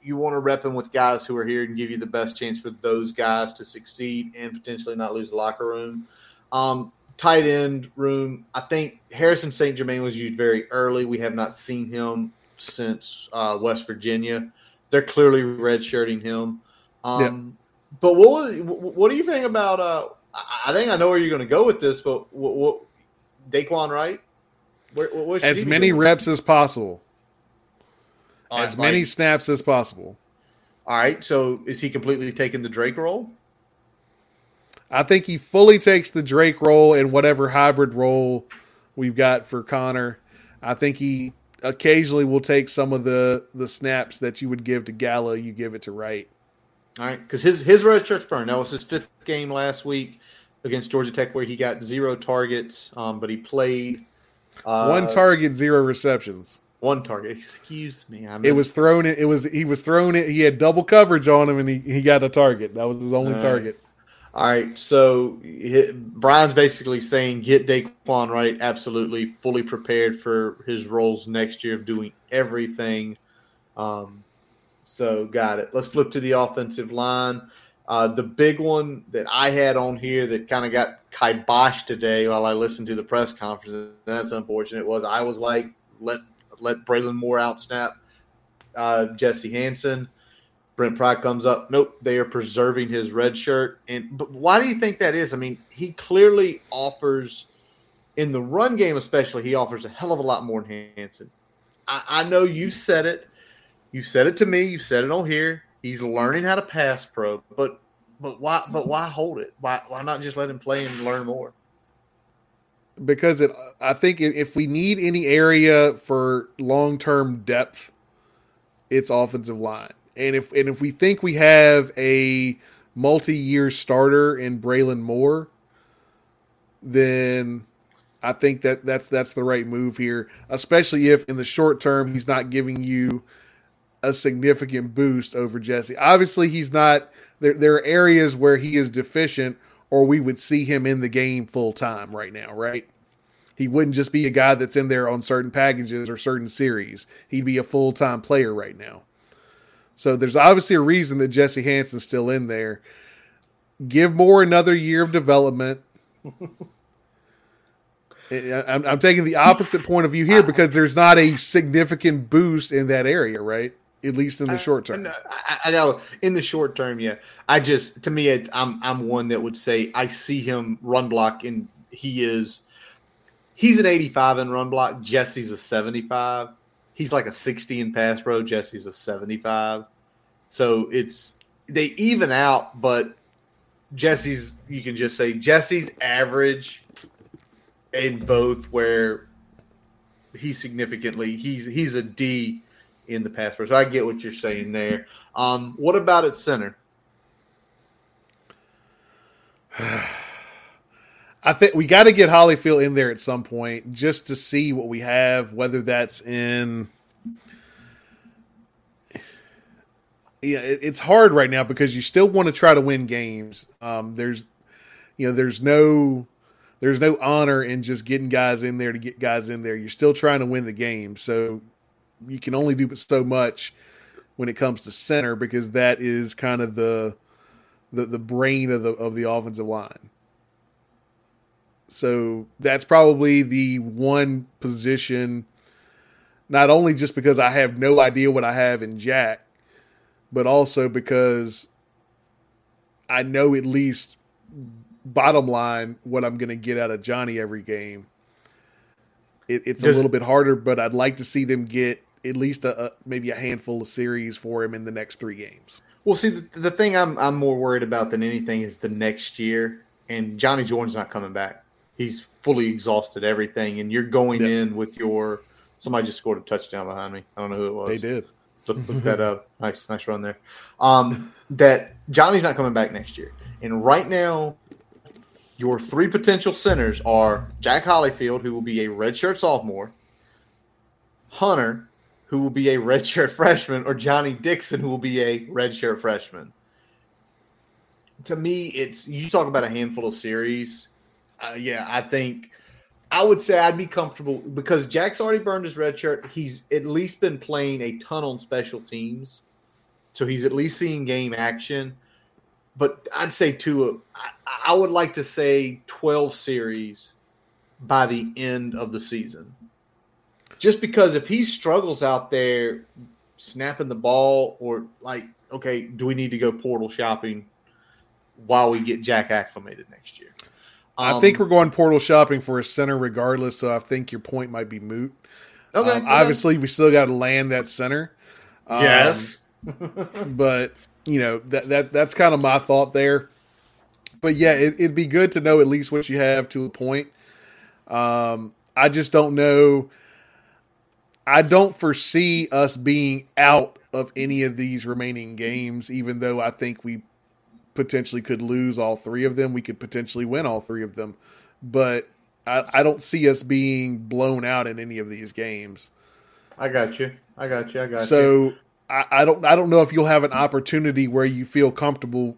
you want to rep him with guys who are here and give you the best chance for those guys to succeed and potentially not lose the locker room. Um, tight end room, I think Harrison St. Germain was used very early. We have not seen him since uh, West Virginia. They're clearly redshirting him. Um, yeah. But what what do you think about? Uh, I think I know where you're going to go with this, but what, what Daquan Wright? Where, as many reps as possible as many like, snaps as possible. All right. So is he completely taking the Drake role? I think he fully takes the Drake role and whatever hybrid role we've got for Connor. I think he occasionally we'll take some of the the snaps that you would give to Gallo, You give it to Wright. All right, because his his red shirt's burned. That was his fifth game last week against Georgia Tech, where he got zero targets, um, but he played uh, one target, zero receptions. One target. Excuse me. it was thrown. It was he was thrown. It. He had double coverage on him, and he, he got a target. That was his only All target. Right. All right. So Brian's basically saying get Daquan Wright, absolutely fully prepared for his roles next year of doing everything. Um, so got it. Let's flip to the offensive line. Uh, the big one that I had on here that kind of got kiboshed today while I listened to the press conference, that's unfortunate, was I was like, let let Braylon Moore outsnap uh, Jesse Hansen. Brent Pry comes up. Nope, they are preserving his red shirt. And but why do you think that is? I mean, he clearly offers in the run game, especially, he offers a hell of a lot more than Hansen. I, I know you said it. You said it to me. You said it on here. He's learning how to pass pro, but but why but why hold it? Why why not just let him play and learn more? because it I think if we need any area for long term depth, it's offensive line. And if and if we think we have a multi year starter in Braylon Moore, then I think that that's that's the right move here, especially if in the short term he's not giving you a significant boost over Jesse. Obviously, he's not there there are areas where he is deficient or we would see him in the game full time right now, right? He wouldn't just be a guy that's in there on certain packages or certain series. He'd be a full time player right now. So there's obviously a reason that Jesse Hanson's still in there. Give Moore another year of development. I'm, I'm, taking the opposite point of view here because there's not a significant boost in that area, right? At least in the short term. I, I, know in the short term, yeah. I just to me, it, I'm I'm one that would say I see him run block, and he is he's an 85 in run block. Jesse's a 75. He's like a 60 in pass pro. Jesse's a 75. So it's they even out, but Jesse's you can just say Jesse's average in both where he's significantly he's he's a D in the pass pro. So I get what you're saying there. Um, what about at center? I think we got to get Hollifield in there at some point just to see what we have, whether that's in. Yeah, it's hard right now because you still want to try to win games. Um, there's, you know, there's no, there's no honor in just getting guys in there to get guys in there. You're still trying to win the game, so you can only do so much when it comes to center because that is kind of the, the the brain of the of the offensive line. So that's probably the one position, not only just because I have no idea what I have in Jack, but also because I know at least bottom line what I'm going to get out of Johnny every game. It, it's a little bit harder, but I'd like to see them get at least a, a, maybe a handful of series for him in the next three games. Well, see, the, the thing I'm I'm more worried about than anything is the next year, and Johnny Jordan's not coming back he's fully exhausted everything, and you're going in with your. Somebody just scored a touchdown behind me. I don't know who it was. They did. Look, look that up. Nice, nice run there. Um, that Johnny's not coming back next year, and right now, your three potential centers are Jack Hollifield, who will be a redshirt sophomore, Hunter, who will be a redshirt freshman, or Johnny Dixon, who will be a redshirt freshman. To me, it's you talk about a handful of series uh, yeah, I think I would say I'd be comfortable because Jack's already burned his red shirt. He's at least been playing a ton on special teams, so he's at least seeing game action. But I'd say two. I, I would like to say twelve series by the end of the season, just because if he struggles out there snapping the ball or like, okay, do we need to go portal shopping while we get Jack acclimated next year? Um, I think we're going portal shopping for a center regardless, so I think your point might be moot. Okay. Um, okay. Obviously, we still got to land that center. Um, yes. but you know that that that's kind of my thought there. But yeah, it, would be good to know at least what you have to a point. Um, I just don't know. I don't foresee us being out of any of these remaining games, even though I think we potentially could lose all three of them. We could potentially win all three of them, but I, I don't see us being blown out in any of these games. I got you. I got you. I got so, you. So I, I don't I don't know if you'll have an opportunity where you feel comfortable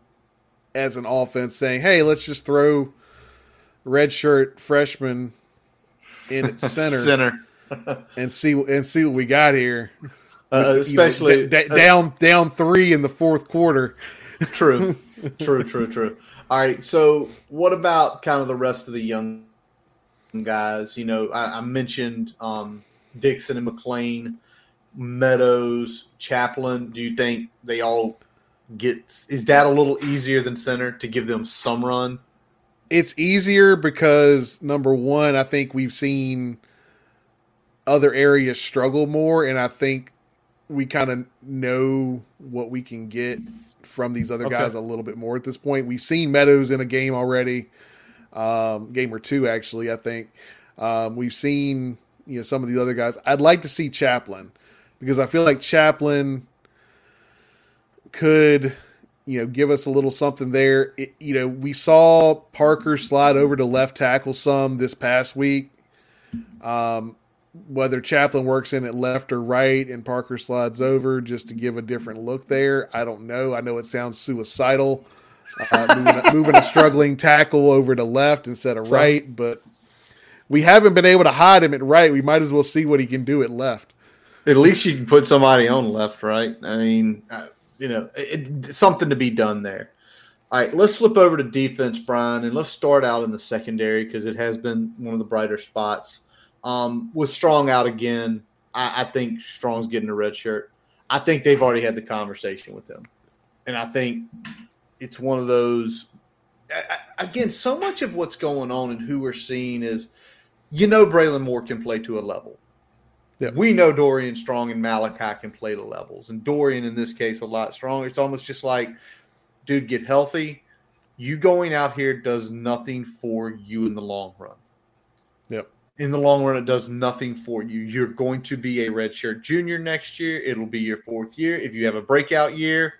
as an offense saying, "Hey, let's just throw red shirt freshman in at center, center, and see and see what we got here." Uh, especially you know, d- d- down down three in the fourth quarter. True, true, true, true. All right. So, what about kind of the rest of the young guys? You know, I, I mentioned um, Dixon and McLean, Meadows, Chaplin. Do you think they all get? Is that a little easier than center to give them some run? It's easier because number one, I think we've seen other areas struggle more, and I think we kind of know what we can get from these other okay. guys a little bit more at this point. We've seen Meadows in a game already, um, game or two actually. I think um, we've seen you know some of these other guys. I'd like to see Chaplin because I feel like Chaplin could you know, give us a little something there. It, you know, we saw Parker slide over to left tackle some this past week. Um, whether Chaplin works in it left or right and Parker slides over just to give a different look there, I don't know. I know it sounds suicidal, uh, moving, a, moving, a, struggling tackle over to left instead of so, right, but we haven't been able to hide him at right. We might as well see what he can do at left. At least you can put somebody on left, right? I mean, uh, you know, it, something to be done there. All right, let's flip over to defense, Brian, and let's start out in the secondary because it has been one of the brighter spots. Um, with Strong out again, I, I, think Strong's getting a red shirt. I think they've already had the conversation with him, and I think it's one of those. I, again, so much of what's going on and who we're seeing is, you know, Braylon Moore can play to a level. Yeah. We know Dorian Strong and Malachi can play the levels, and Dorian in this case a lot stronger. It's almost just like, dude, get healthy. You going out here does nothing for you in the long run. In the long run, it does nothing for you. You're going to be a redshirt junior next year. It'll be your fourth year. If you have a breakout year,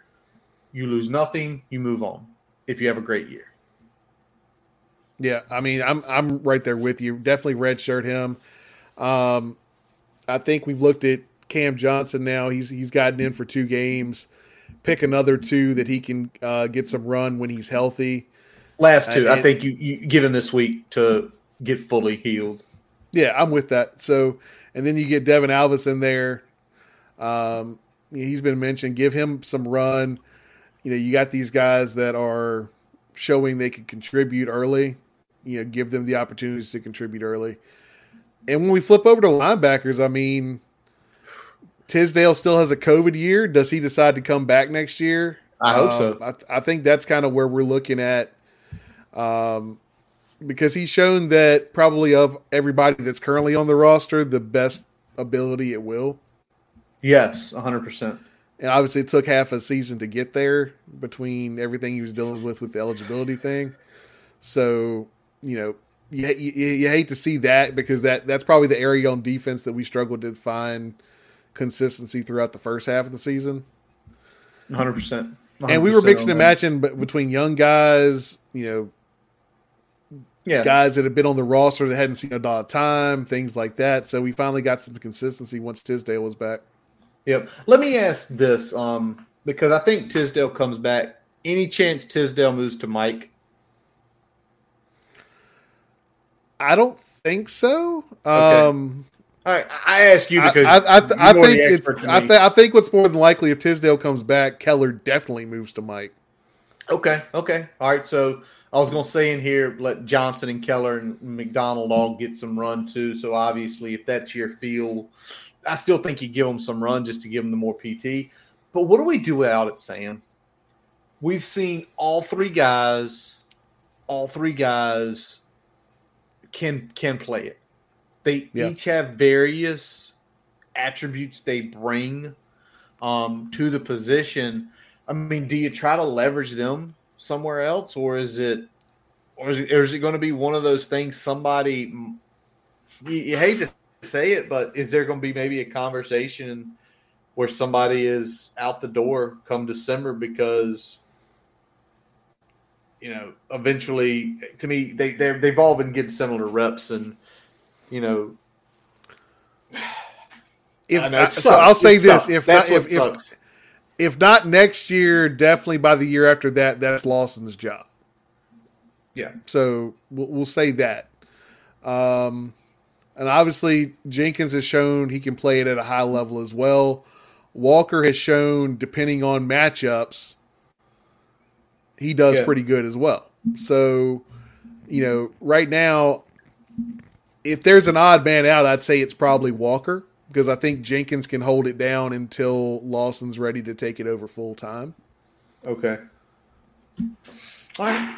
you lose nothing. You move on. If you have a great year. Yeah, I mean, I'm I'm right there with you. Definitely redshirt him. Um, I think we've looked at Cam Johnson now. He's he's gotten in for two games. Pick another two that he can uh, get some run when he's healthy. Last two, I think you, you give him this week to get fully healed. Yeah, I'm with that. So, and then you get Devin Alvis in there. Um, he's been mentioned. Give him some run. You know, you got these guys that are showing they can contribute early. You know, give them the opportunities to contribute early. And when we flip over to linebackers, I mean, Tisdale still has a COVID year. Does he decide to come back next year? I hope um, so. I, th- I, think that's kind of where we're looking at. Um, because he's shown that probably of everybody that's currently on the roster, the best ability it will. Yes, 100%. And obviously, it took half a season to get there between everything he was dealing with with the eligibility thing. So, you know, you, you, you hate to see that because that that's probably the area on defense that we struggled to find consistency throughout the first half of the season. 100%. 100% and we were mixing and matching between young guys, you know, yeah. guys that have been on the roster that hadn't seen a of time, things like that. So we finally got some consistency once Tisdale was back. Yep. Let me ask this, um, because I think Tisdale comes back. Any chance Tisdale moves to Mike? I don't think so. Okay. Um, I, I ask you because I, I, I think it's I, th- I think what's more than likely if Tisdale comes back, Keller definitely moves to Mike. Okay, okay, all right. So I was going to say in here, let Johnson and Keller and McDonald all get some run too. So obviously, if that's your feel, I still think you give them some run just to give them the more PT. But what do we do out at Sam? We've seen all three guys, all three guys can can play it. They yeah. each have various attributes they bring um, to the position. I mean, do you try to leverage them somewhere else, or is it, or is it, or is it going to be one of those things? Somebody, you, you hate to say it, but is there going to be maybe a conversation where somebody is out the door come December because you know eventually to me they they they've all been getting similar reps and you know if I, so I'll say it this sucks. if not, if, if, if not next year, definitely by the year after that, that's Lawson's job. Yeah. So we'll, we'll say that. Um, and obviously, Jenkins has shown he can play it at a high level as well. Walker has shown, depending on matchups, he does yeah. pretty good as well. So, you know, right now, if there's an odd man out, I'd say it's probably Walker because I think Jenkins can hold it down until Lawson's ready to take it over full time. Okay. All right.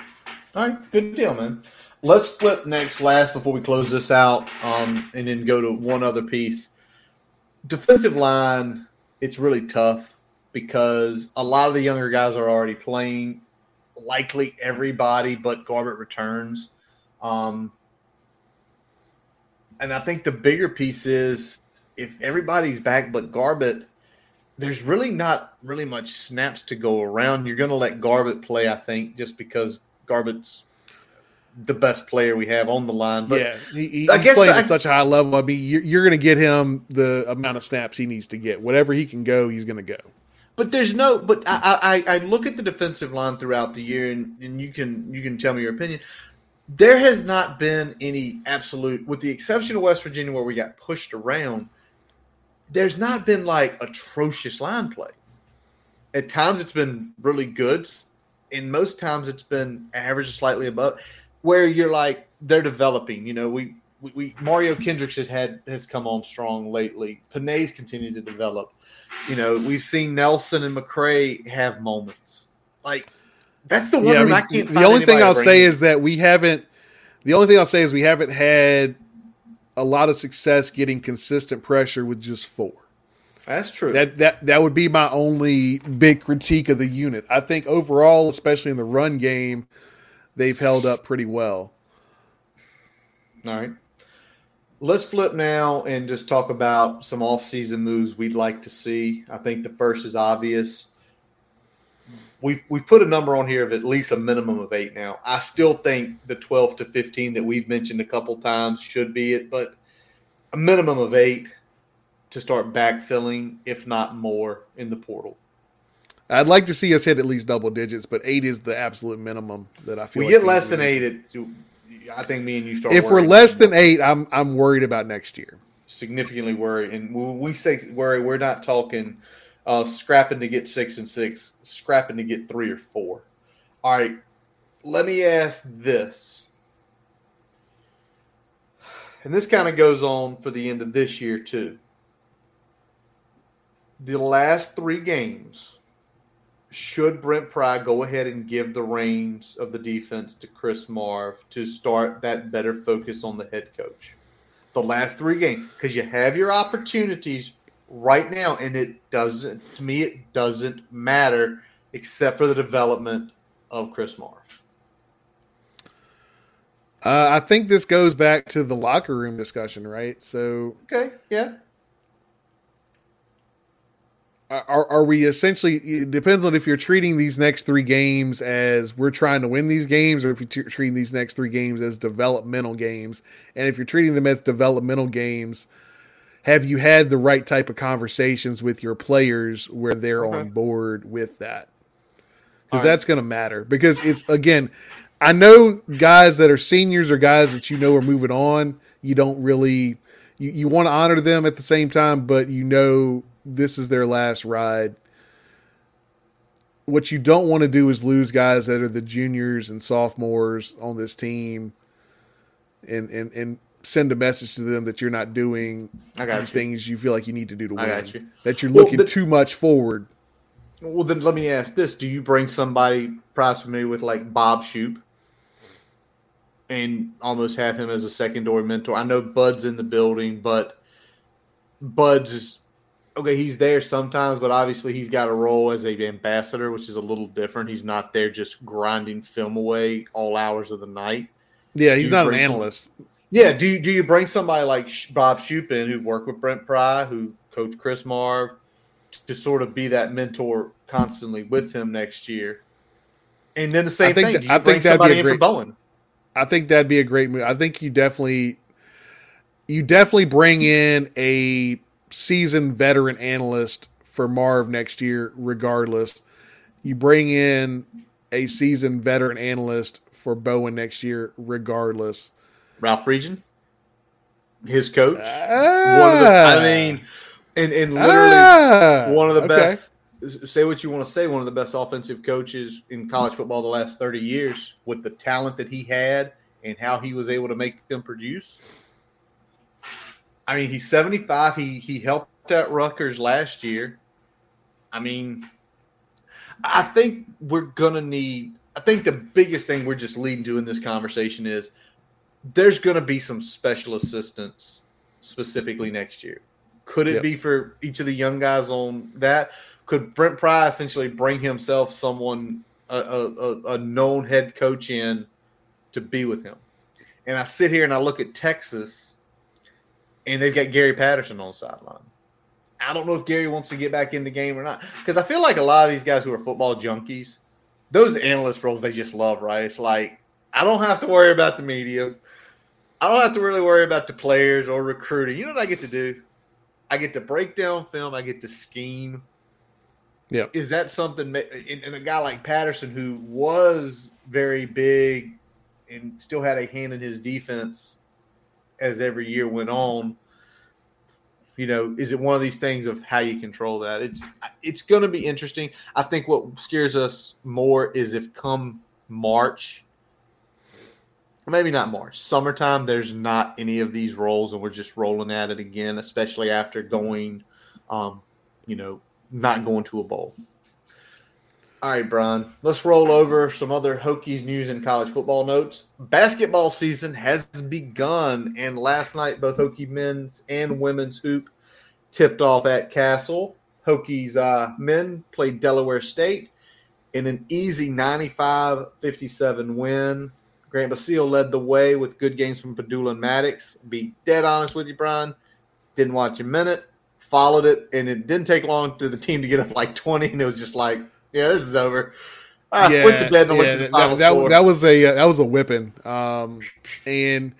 All right. Good deal, man. Let's flip next last before we close this out um, and then go to one other piece. Defensive line, it's really tough because a lot of the younger guys are already playing. Likely everybody but Garbutt returns. Um, and I think the bigger piece is if everybody's back but Garbutt, there's really not really much snaps to go around. You're going to let Garbutt play, I think, just because Garbutt's the best player we have on the line. But yeah, he, he, I guess playing I, at such a high level. I mean, you're, you're going to get him the amount of snaps he needs to get. Whatever he can go, he's going to go. But there's no. But I, I, I look at the defensive line throughout the year, and, and you can you can tell me your opinion. There has not been any absolute, with the exception of West Virginia, where we got pushed around. There's not been like atrocious line play. At times, it's been really good, and most times it's been average, slightly above where you're like they're developing. You know, we, we, we Mario Kendricks has had has come on strong lately. Penei's continued to develop. You know, we've seen Nelson and McCray have moments. Like that's the one yeah, I, mean, I can't. The only thing I'll say is that we haven't. The only thing I'll say is we haven't had a lot of success getting consistent pressure with just four. That's true. That that that would be my only big critique of the unit. I think overall, especially in the run game, they've held up pretty well. All right. Let's flip now and just talk about some off-season moves we'd like to see. I think the first is obvious. We've we've put a number on here of at least a minimum of eight now. I still think the 12 to 15 that we've mentioned a couple times should be it, but a minimum of eight to start backfilling, if not more, in the portal. I'd like to see us hit at least double digits, but eight is the absolute minimum that I feel. We like get less than eight. It, I think me and you start. If we're less than eight, I'm I'm worried about next year. Significantly worried, and when we say worry, we're not talking uh, scrapping to get six and six, scrapping to get three or four. All right, let me ask this, and this kind of goes on for the end of this year too. The last three games should Brent Pry go ahead and give the reins of the defense to Chris Marve to start that better focus on the head coach? The last three games, because you have your opportunities right now, and it doesn't, to me, it doesn't matter except for the development of Chris Marve. Uh, I think this goes back to the locker room discussion, right? So, okay, yeah are, are we essentially it depends on if you're treating these next three games as we're trying to win these games or if you're treating these next three games as developmental games and if you're treating them as developmental games have you had the right type of conversations with your players where they're okay. on board with that because that's right. going to matter because it's again i know guys that are seniors or guys that you know are moving on you don't really you, you want to honor them at the same time but you know this is their last ride. What you don't want to do is lose guys that are the juniors and sophomores on this team and and, and send a message to them that you're not doing I got you. things you feel like you need to do to win. You. That you're looking well, too much forward. Well, then let me ask this: Do you bring somebody prize familiar with like Bob Shoop and almost have him as a secondary mentor? I know Bud's in the building, but Bud's okay, he's there sometimes, but obviously he's got a role as a ambassador, which is a little different. He's not there just grinding film away all hours of the night. Yeah, he's not an analyst. Some, yeah, do you, do you bring somebody like Bob Shoop in, who worked with Brent Pry, who coached Chris Marve, to sort of be that mentor constantly with him next year? And then the same thing. That, do you I bring think somebody in great, Bowen? I think that'd be a great move. I think you definitely, you definitely bring in a seasoned veteran analyst for Marve next year, regardless. You bring in a seasoned veteran analyst for Bowen next year, regardless. Ralph Friedgen, his coach. Ah, one of the, I mean, and, and literally ah, one of the okay. best. Say what you want to say. One of the best offensive coaches in college football the last thirty years, with the talent that he had and how he was able to make them produce. I mean, he's 75. He he helped at Rutgers last year. I mean, I think we're gonna need. I think the biggest thing we're just leading to in this conversation is there's gonna be some special assistants specifically next year. Could it yep. be for each of the young guys on that? Could Brent Pry essentially bring himself someone a, a, a known head coach in to be with him? And I sit here and I look at Texas and they've got Gary Patterson on the sideline. I don't know if Gary wants to get back in the game or not. Because I feel like a lot of these guys who are football junkies, those analyst roles they just love, right? It's like I don't have to worry about the media. I don't have to really worry about the players or recruiting. You know what I get to do? I get to break down film. I get to scheme. Yeah. Is that something? And, and a guy like Patterson, who was very big and still had a hand in his defense as every year went on. You know, is it one of these things of how you control that? It's it's going to be interesting. I think what scares us more is if come March, maybe not March, summertime, there's not any of these roles, and we're just rolling at it again, especially after going, um, you know, not going to a bowl. All right, Brian, let's roll over some other Hokies news and college football notes. Basketball season has begun, and last night both Hokie men's and women's hoop tipped off at Cassell. Hokies uh, men played Delaware State in an easy 95 57 win. Grant Basile led the way with good games from Pedulla and Maddox. Be dead honest with you, Brian. Didn't watch a minute, followed it, and it didn't take long to the team to get up like 20, and it was just like, yeah, this is over. I yeah, went to bed and yeah, looked at the that, score. that was a uh, that was a whipping, um, and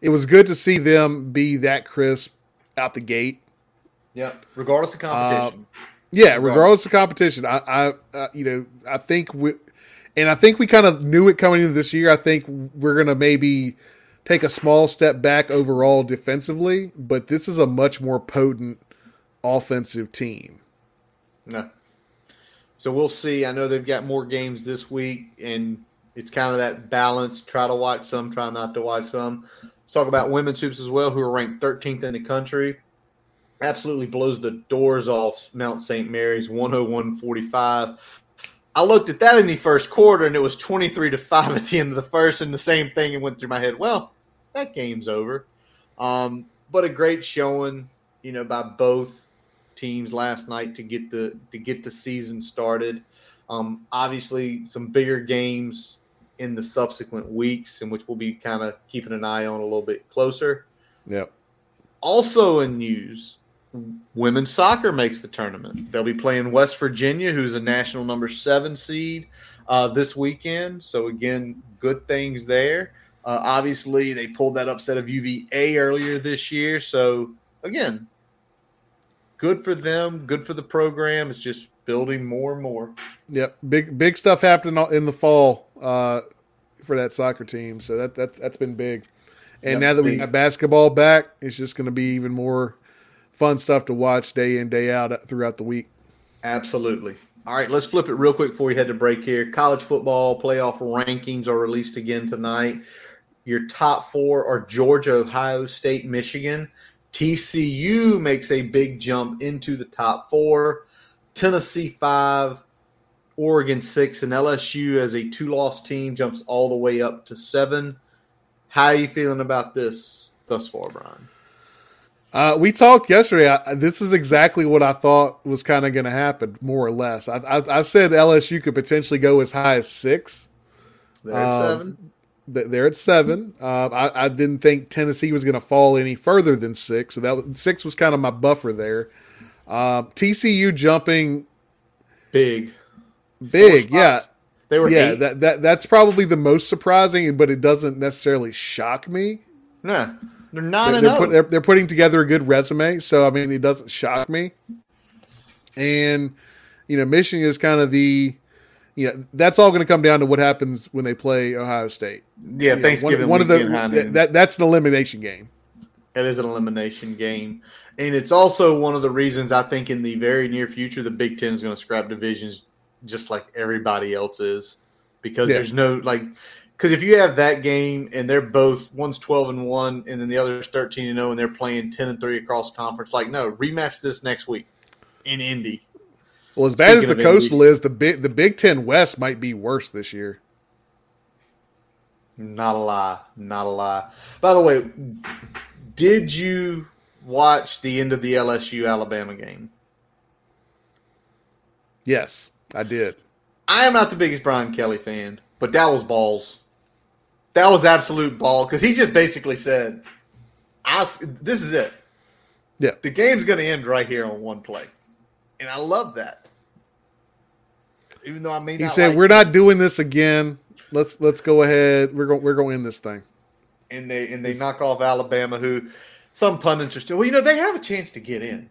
it was good to see them be that crisp out the gate. yeah, regardless of competition. Yeah, Right. regardless of competition, I, I uh, you know, I think we, and I think we kind of knew it coming into this year. I think we're gonna maybe take a small step back overall defensively, but this is a much more potent offensive team. No. So we'll see. I know they've got more games this week, and it's kind of that balance. Try to watch some, try not to watch some. Let's talk about women's hoops as well, who are ranked 13th in the country. Absolutely blows the doors off Mount St. Mary's 101 45. I looked at that in the first quarter, and it was 23 to 5 at the end of the first, and the same thing went through my head. Well, that game's over. Um, but a great showing, you know, by both teams last night to get the to get the season started. Um, obviously, some bigger games in the subsequent weeks, in which we'll be kind of keeping an eye on a little bit closer. Yep. Also in news, women's soccer makes the tournament. They'll be playing West Virginia, who's a national number seven seed, uh, this weekend. So again, good things there. Uh, obviously, they pulled that upset of UVA earlier this year. So again, good for them. Good for the program. It's just building more and more. Yep. Big big stuff happening in the fall uh, for that soccer team. So that that that's been big. And Yep, now that we got basketball back, it's just going to be even more fun stuff to watch day in day out throughout the week. Absolutely. All right, let's flip it real quick before we head to break here. College football playoff rankings are released again tonight. Your top four are Georgia, Ohio State, Michigan. TCU makes a big jump into the top four. Tennessee five, Oregon six, and LSU as a two-loss team jumps all the way up to seven. How are you feeling about this thus far, Brian? Uh, we talked yesterday. I, this is exactly what I thought was kind of going to happen, more or less. I, I, I said LSU could potentially go as high as six. There at Um, seven. Th- They're at seven. Uh, I, I didn't think Tennessee was going to fall any further than six, so that was, six was kind of my buffer there. Uh, TCU jumping Big. big, Four yeah, spots. They were yeah. eight. That that that's probably the most surprising, but it doesn't necessarily shock me. Nah, they're not They're, and they're, put, they're, they're putting together a good resume, so I mean, it doesn't shock me. And you know, Michigan is kind of the, you know, that's all going to come down to what happens when they play Ohio State. Yeah, You know, Thanksgiving one, one of the weekend. that, that that's an elimination game. it is an elimination game, and it's also one of the reasons I think in the very near future the Big Ten is going to scrap divisions just like everybody else is, because Yeah. there's no like. Because if you have that game and they're both one's twelve and one and then the other's thirteen and zero and they're playing ten and three across conference, like no rematch this next week in Indy. Well, as bad as the coastal is, the big the Big Ten West might be worse this year. Not a lie. Not a lie. By the way, did you watch the end of the LSU Alabama game? Yes, I did. I am not the biggest Brian Kelly fan, but that was balls. That was absolute ball because he just basically said, "I this is it. Yeah. The game's going to end right here on one play. And I love that. Even though I mean, He said, like "We're not doing this again. Let's let's go ahead. We're going we're going to end this thing." and they and they knock off Alabama, who some pundits are still. Well, you know they have a chance to get in.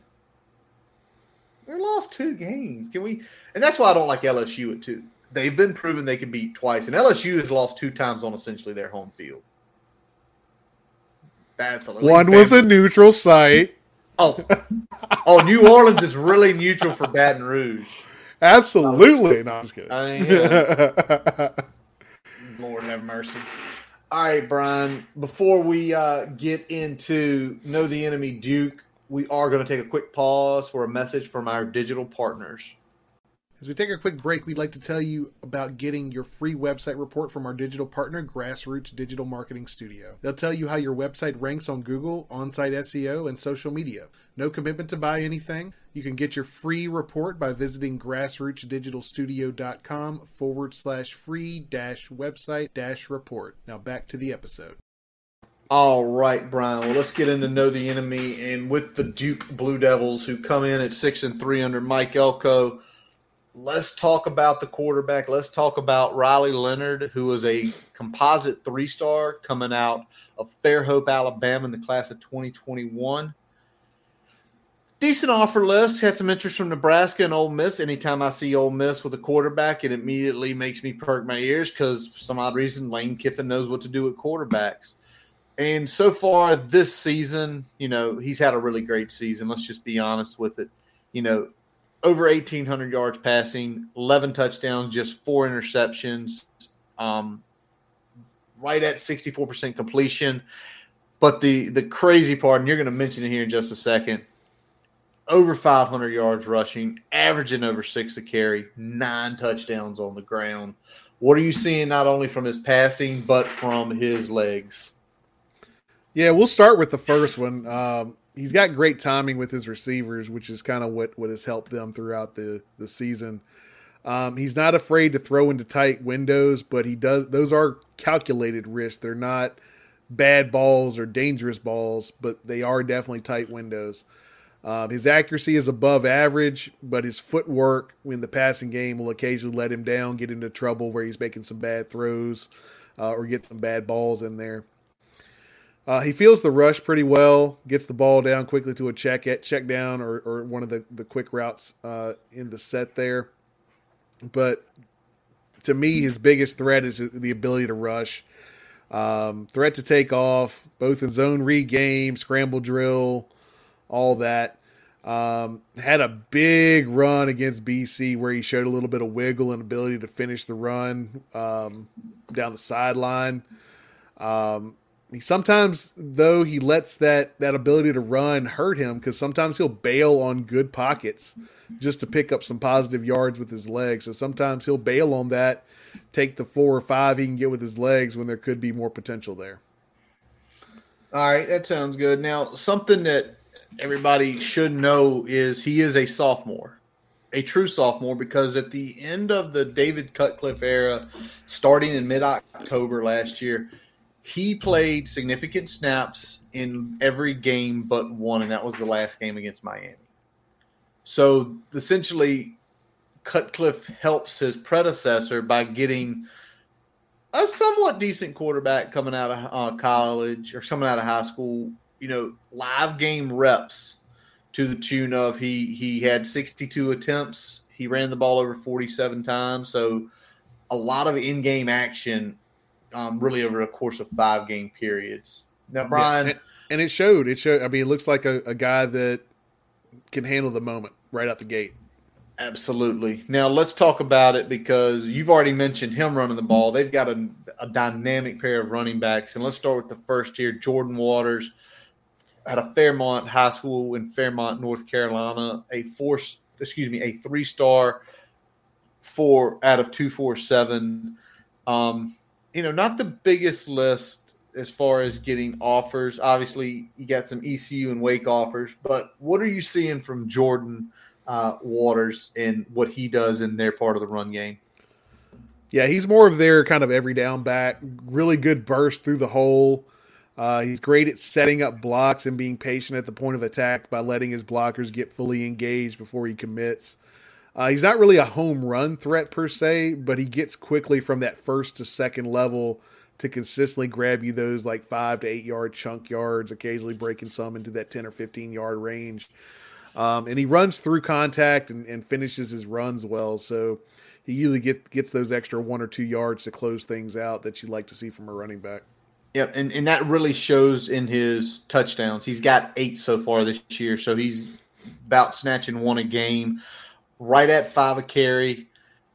They lost two games. Can we? And that's why I don't like LSU at two. They've been proven they can beat twice, and LSU has lost two times on essentially their home field. That's a One was a neutral site. oh oh New Orleans is really neutral for Baton Rouge. Absolutely. No, I'm just kidding. I mean, yeah. Lord have mercy. All right, Brian. Before we uh, get into Know the Enemy Duke, we are going to take a quick pause for a message from our digital partners. As we take a quick break, we'd like to tell you about getting your free website report from our digital partner, Grassroots Digital Marketing Studio. They'll tell you how your website ranks on Google, on site SEO, and social media. No commitment to buy anything. You can get your free report by visiting grassrootsdigitalstudio.com forward slash free dash website dash report. Now back to the episode. All right, Brian. Well, let's get into Know the Enemy. And with the Duke Blue Devils, who come in at 6 and 3 under Mike Elko, let's talk about the quarterback. Let's talk about Riley Leonard, who is a composite three star coming out of Fairhope, Alabama in the class of 2021. Decent offer list. Had some interest from Nebraska and Ole Miss. Anytime I see Ole Miss with a quarterback, it immediately makes me perk my ears because for some odd reason, Lane Kiffin knows what to do with quarterbacks. And so far this season, you know, he's had a really great season. Let's just be honest with it. You know, over 1,800 yards passing, 11 touchdowns, just four interceptions, um, right at 64% completion. But the the crazy part, and you're going to mention it here in just a second, over 500 yards rushing, averaging over six a carry, nine touchdowns on the ground. What are you seeing not only from his passing, but from his legs? Yeah, we'll start with the first one. Um, he's got great timing with his receivers, which is kind of what what has helped them throughout the the season. Um, he's not afraid to throw into tight windows, but he does those are calculated risks. They're not bad balls or dangerous balls, but they are definitely tight windows. Um, his accuracy is above average, but his footwork in the passing game will occasionally let him down, get into trouble where he's making some bad throws uh, or get some bad balls in there. Uh, he feels the rush pretty well, gets the ball down quickly to a check at check down or, or one of the, the quick routes uh, in the set there. But to me, his biggest threat is the ability to rush. Um, threat to take off, both in zone read game, scramble drill, all that. Um, had a big run against BC where he showed a little bit of wiggle and ability to finish the run um, down the sideline. Um, he sometimes though he lets that that ability to run hurt him because sometimes he'll bail on good pockets just to pick up some positive yards with his legs. So sometimes he'll bail on that, take the four or five he can get with his legs when there could be more potential there. All right, that sounds good. Now, something that everybody should know is he is a sophomore, a true sophomore, because at the end of the David Cutcliffe era, starting in mid October last year, he played significant snaps in every game but one, and that was the last game against Miami. So essentially, Cutcliffe helps his predecessor by getting a somewhat decent quarterback coming out of uh, college or coming out of high school. You know, live game reps to the tune of he he had 62 attempts. He ran the ball over 47 times, so a lot of in-game action um, really over a course of five game periods. Now, Brian, yeah, and, and, it showed. It showed. I mean, it looks like a, a, guy that can handle the moment right out the gate. Absolutely. Now let's talk about it because you've already mentioned him running the ball. They've got a, a dynamic pair of running backs, and let's start with the first here, Jordan Waters, at a Fairmont High School in Fairmont, North Carolina, a four, excuse me, a three star, four out of two four seven. Um, you know, not the biggest list as far as getting offers. Obviously, you got some ECU and Wake offers, but what are you seeing from Jordan uh, Waters and what he does in their part of the run game? Yeah, he's more of their kind of every down back, really good burst through the hole. Uh, he's great at setting up blocks and being patient at the point of attack by letting his blockers get fully engaged before he commits. Uh, he's not really a home run threat per se, but he gets quickly from that first to second level to consistently grab you those like five to eight yard chunk yards, occasionally breaking some into that 10 or 15 yard range. Um, and he runs through contact and, and, finishes his runs well. So he usually get, gets those extra one or two yards to close things out that you'd like to see from a running back. Yeah, and, and that really shows in his touchdowns. He's got eight so far this year, so he's about snatching one a game, right at five a carry,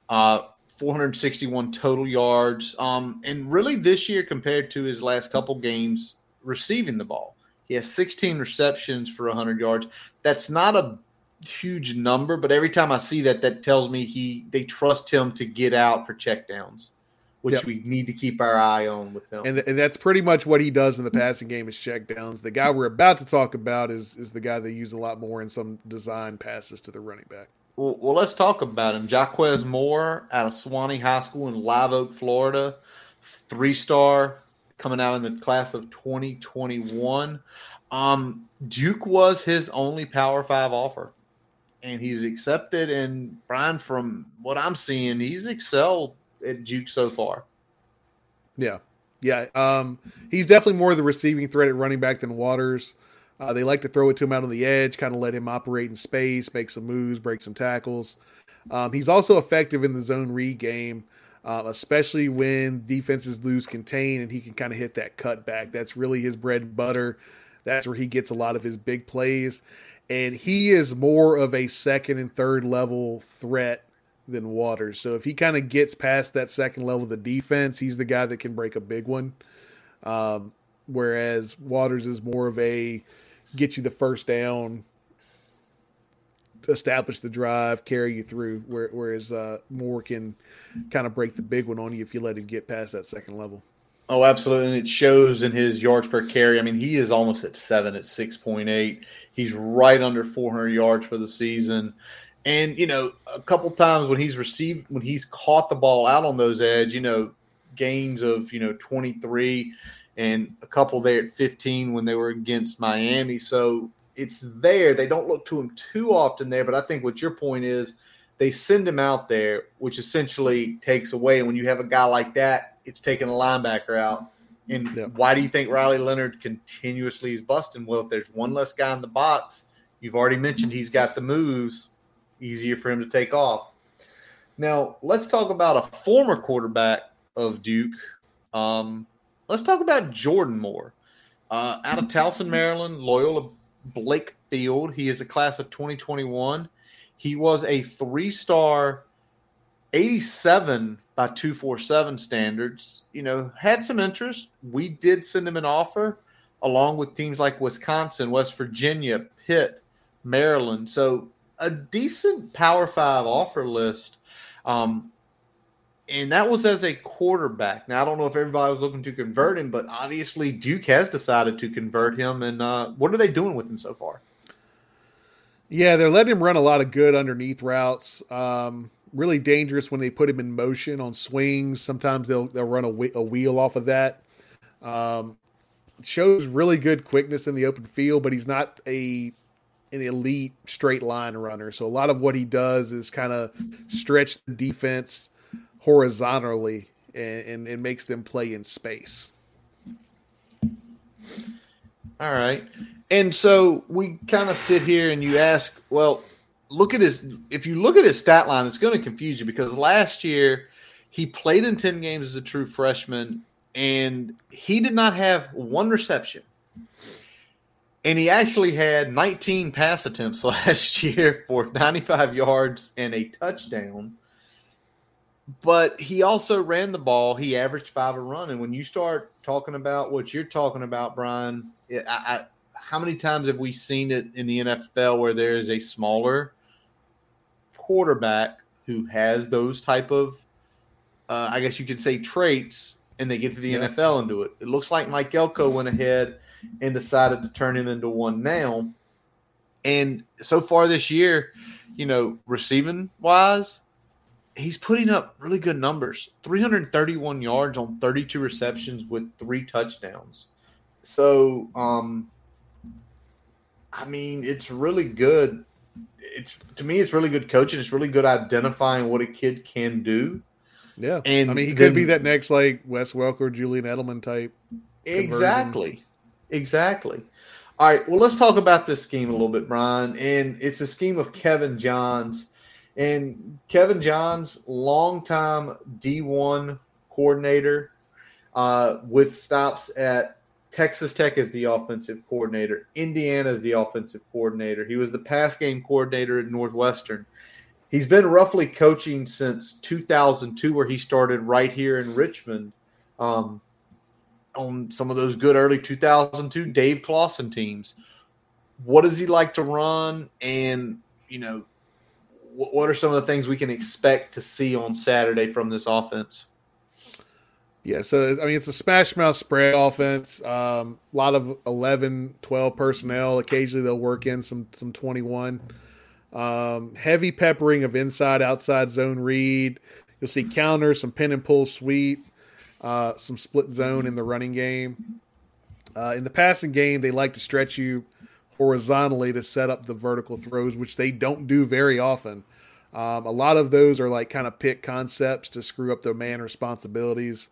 uh, 461 total yards. Um, and really this year compared to his last couple games, receiving the ball. He has 16 receptions for 100 yards. That's not a huge number, but every time I see that, that tells me he they trust him to get out for checkdowns which yep. we need to keep our eye on with him. And, and that's pretty much what he does in the passing game is check downs. The guy we're about to talk about is is the guy they use a lot more in some design passes to the running back. Well, well let's talk about him. Jaquez Moore out of Suwannee High School in Live Oak, Florida, three star coming out in the class of 2021. Um, Duke was his only Power Five offer, and he's accepted. And Brian, from what I'm seeing, he's excelled at Duke so far. Yeah, yeah. Um, he's definitely more the receiving threat at running back than Waters. Uh, they like to throw it to him out on the edge, kind of let him operate in space, make some moves, break some tackles. Um, he's also effective in the zone read game, uh, especially when defenses lose contain and he can kind of hit that cutback. That's really his bread and butter. That's where he gets a lot of his big plays. And he is more of a second and third level threat than Waters. So if he kind of gets past that second level of the defense, he's the guy that can break a big one. Um, whereas Waters is more of a get you the first down, establish the drive, carry you through. Whereas uh, Moore can kind of break the big one on you if you let him get past that second level. Oh, absolutely. And it shows in his yards per carry. I mean, he is almost at seven at 6.8. He's right under 400 yards for the season. And you know, a couple times when he's received, when he's caught the ball out on those edge, you know, gains of you know 23 and a couple there at 15 when they were against Miami. So it's there. They don't look to him too often there, but I think what your point is, they send him out there, which essentially takes away. And when you have a guy like that, it's taking a linebacker out. And yeah. why do you think Riley Leonard continuously is busting? Well, if there's one less guy in the box, you've already mentioned he's got the moves easier for him to take off. Now, let's talk about a former quarterback of Duke. Um, let's talk about Jordan Moore. Uh, out of Towson, Maryland, Loyola Blake Field. He is a class of 2021. He was a three star, 87 by 247 standards. You know, had some interest. We did send him an offer along with teams like Wisconsin, West Virginia, Pitt, Maryland. So a decent Power Five offer list. Um, and that was as a quarterback. Now I don't know if everybody was looking to convert him, but obviously Duke has decided to convert him. And uh, what are they doing with him so far? Yeah, they're letting him run a lot of good underneath routes. Um, really dangerous when they put him in motion on swings. Sometimes they'll they'll run a, a wheel off of that. Um, shows really good quickness in the open field, but he's not a an elite straight line runner. So a lot of what he does is kind of stretch the defense horizontally and, and, and makes them play in space. All right. And so we kind of sit here and you ask, well, look at his if you look at his stat line, it's going to confuse you because last year he played in 10 games as a true freshman and he did not have one reception and he actually had 19 pass attempts last year for 95 yards and a touchdown. But he also ran the ball. He averaged five a run. And when you start talking about what you're talking about, Brian, I, I, how many times have we seen it in the NFL where there is a smaller quarterback who has those type of, uh, I guess you could say, traits, and they get to the yeah. NFL and do it? It looks like Mike Elko went ahead and decided to turn him into one now. And so far this year, you know, receiving wise, he's putting up really good numbers 331 yards on 32 receptions with three touchdowns, So, um, I mean, it's really good. It's to me, it's really good coaching. It's really good identifying what a kid can do. Yeah, and I mean, he then, could be that next like Wes Welker, Julian Edelman type. Exactly, exactly. All right, well, let's talk about this scheme a little bit, Brian. And it's a scheme of Kevin Johns. And Kevin Johns, longtime D1 coordinator uh, with stops at Texas Tech as the offensive coordinator, Indiana as the offensive coordinator. He was the pass game coordinator at Northwestern. He's been roughly coaching since 2002, where he started right here in Richmond. Um, on some of those good early 2002 Dave Clawson teams. What does he like to run? And, you know, what are some of the things we can expect to see on Saturday from this offense? Yeah, so I mean, it's a smash mouth spread offense. Um, a lot of 11, 12 personnel. Occasionally, they'll work in some some 21. Um, heavy peppering of inside outside zone read. You'll see counters, some pin and pull sweep uh, some split zone in the running game. Uh, in the passing game, they like to stretch you horizontally to set up the vertical throws, which they don't do very often. Um, a lot of those are like kind of pick concepts to screw up their man responsibilities.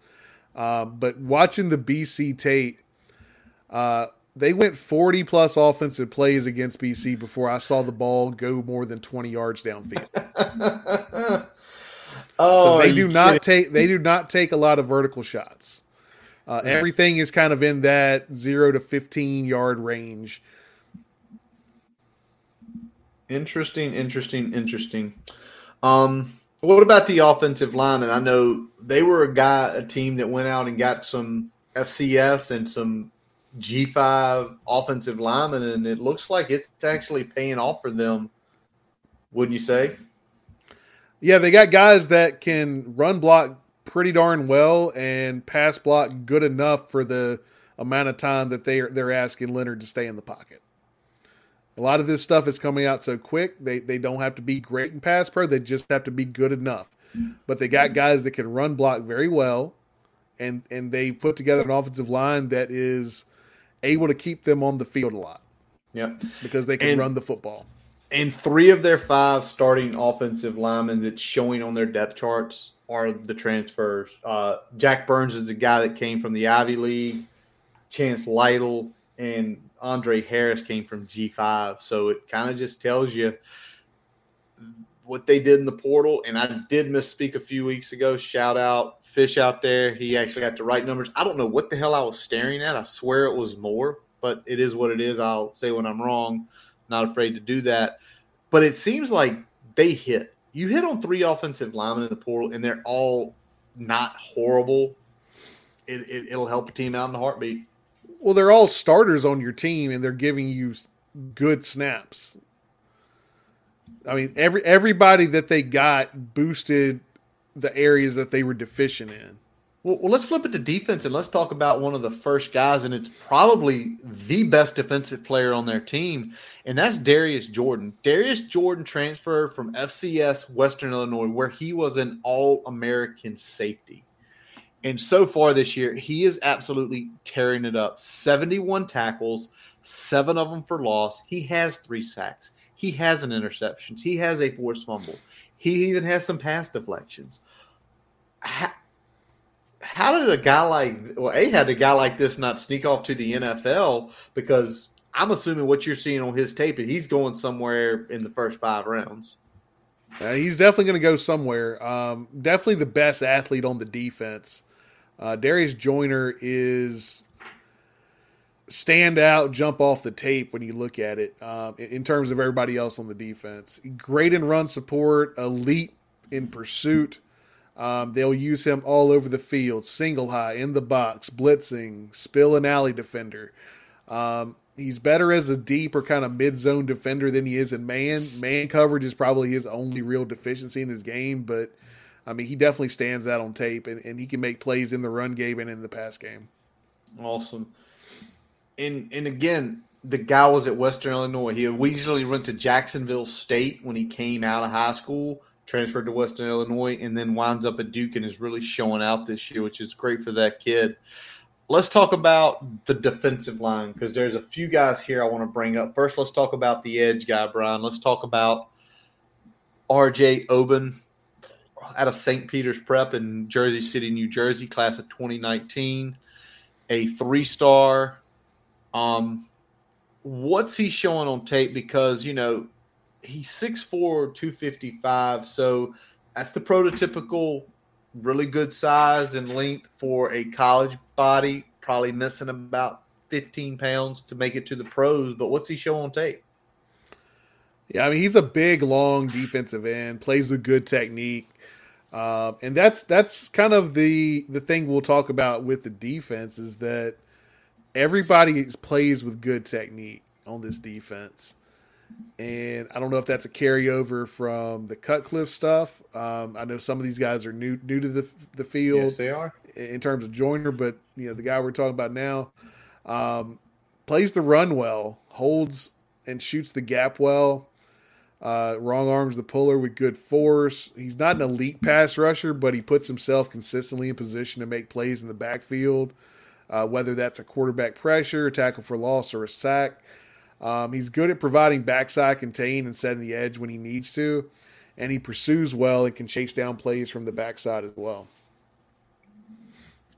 Um, but watching the BC Tate, uh, they went 40 plus offensive plays against BC before I saw the ball go more than 20 yards downfield. Oh, so they do not take they do not take a lot of vertical shots. Uh. Everything is kind of in that zero to fifteen yard range. Interesting, interesting, interesting. Um, what about the offensive line? And I know they were a guy, a team that went out and got some FCS and some G5 offensive linemen, and it looks like it's actually paying off for them. Wouldn't you say? Yeah, they got guys that can run block pretty darn well and pass block good enough for the amount of time that they are, they're asking Leonard to stay in the pocket. A lot of this stuff is coming out so quick. They they don't have to be great in pass pro. They just have to be good enough. But they got guys that can run block very well, and and they put together an offensive line that is able to keep them on the field a lot. Yep, because they can and, run the football and three of their five starting offensive linemen that's showing on their depth charts are the transfers. Uh, Jack Burns is the guy that came from the Ivy League. Chance Lytle and Andre Harris came from G5. So it kind of just tells you what they did in the portal. And I did misspeak a few weeks ago. Shout out Fish out there. He actually got the right numbers. I don't know what the hell I was staring at. I swear it was more, but it is what it is. I'll say when I'm wrong. Not afraid to do that. But it seems like they hit. You hit on three offensive linemen in the portal, and they're all not horrible. It, it, it'll help a team out in a heartbeat. Well, they're all starters on your team, and they're giving you good snaps. I mean, every everybody that they got boosted the areas that they were deficient in. Well, well, let's flip it to defense and let's talk about one of the first guys, and it's probably the best defensive player on their team, and that's Darius Jordan. Darius Jordan transferred from FCS Western Illinois, where he was an All American safety. And so far this year, he is absolutely tearing it up 71 tackles, seven of them for loss. He has three sacks, he has an interception, he has a forced fumble, he even has some pass deflections how how did a guy like well, a had a guy like this not sneak off to the NFL? Because I'm assuming what you're seeing on his tape, he's going somewhere in the first five rounds. Uh, he's definitely going to go somewhere. Um, definitely the best athlete on the defense. Uh, Darius Joiner is stand out, jump off the tape when you look at it um, in, terms of everybody else on the defense. Great in run support, elite in pursuit. Um, they'll use him all over the field, single high, in the box, blitzing, spill an alley defender. Um, he's better as a deep or kind of mid zone defender than he is in man. Man coverage is probably his only real deficiency in his game, but I mean, he definitely stands out on tape and, and he can make plays in the run game and in the pass game. Awesome. And and again, the guy was at Western Illinois. He originally went to Jacksonville State when he came out of high school transferred to Western Illinois, and then winds up at Duke and is really showing out this year, which is great for that kid. let's talk about the defensive line because there's a few guys here I want to bring up. First, let's talk about the edge guy, Brian. Let's talk about RJ Oben out of St. Peter's Prep in Jersey City, New Jersey, class of 2019, a three star. Um, what's he showing on tape? Because, you know, he's 6'4, 255. So that's the prototypical really good size and length for a college body, probably missing about 15 pounds to make it to the pros. But what's he showing on tape? Yeah, I mean he's a big, long defensive end, plays with good technique, uh, and that's that's kind of the the thing we'll talk about with the defense is that everybody plays with good technique on this defense and I don't know if that's a carryover from the Cutcliffe stuff. Um, I know some of these guys are new new to the the field. Yes, they are in terms of Joiner, but you know the guy we're talking about now um, plays the run well, holds and shoots the gap well. Uh, wrong arms the puller with good force. He's not an elite pass rusher, but he puts himself consistently in position to make plays in the backfield, uh, whether that's a quarterback pressure, a tackle for loss, or a sack. Um, he's good at providing backside contain and setting the edge when he needs to, and he pursues well and can chase down plays from the backside as well.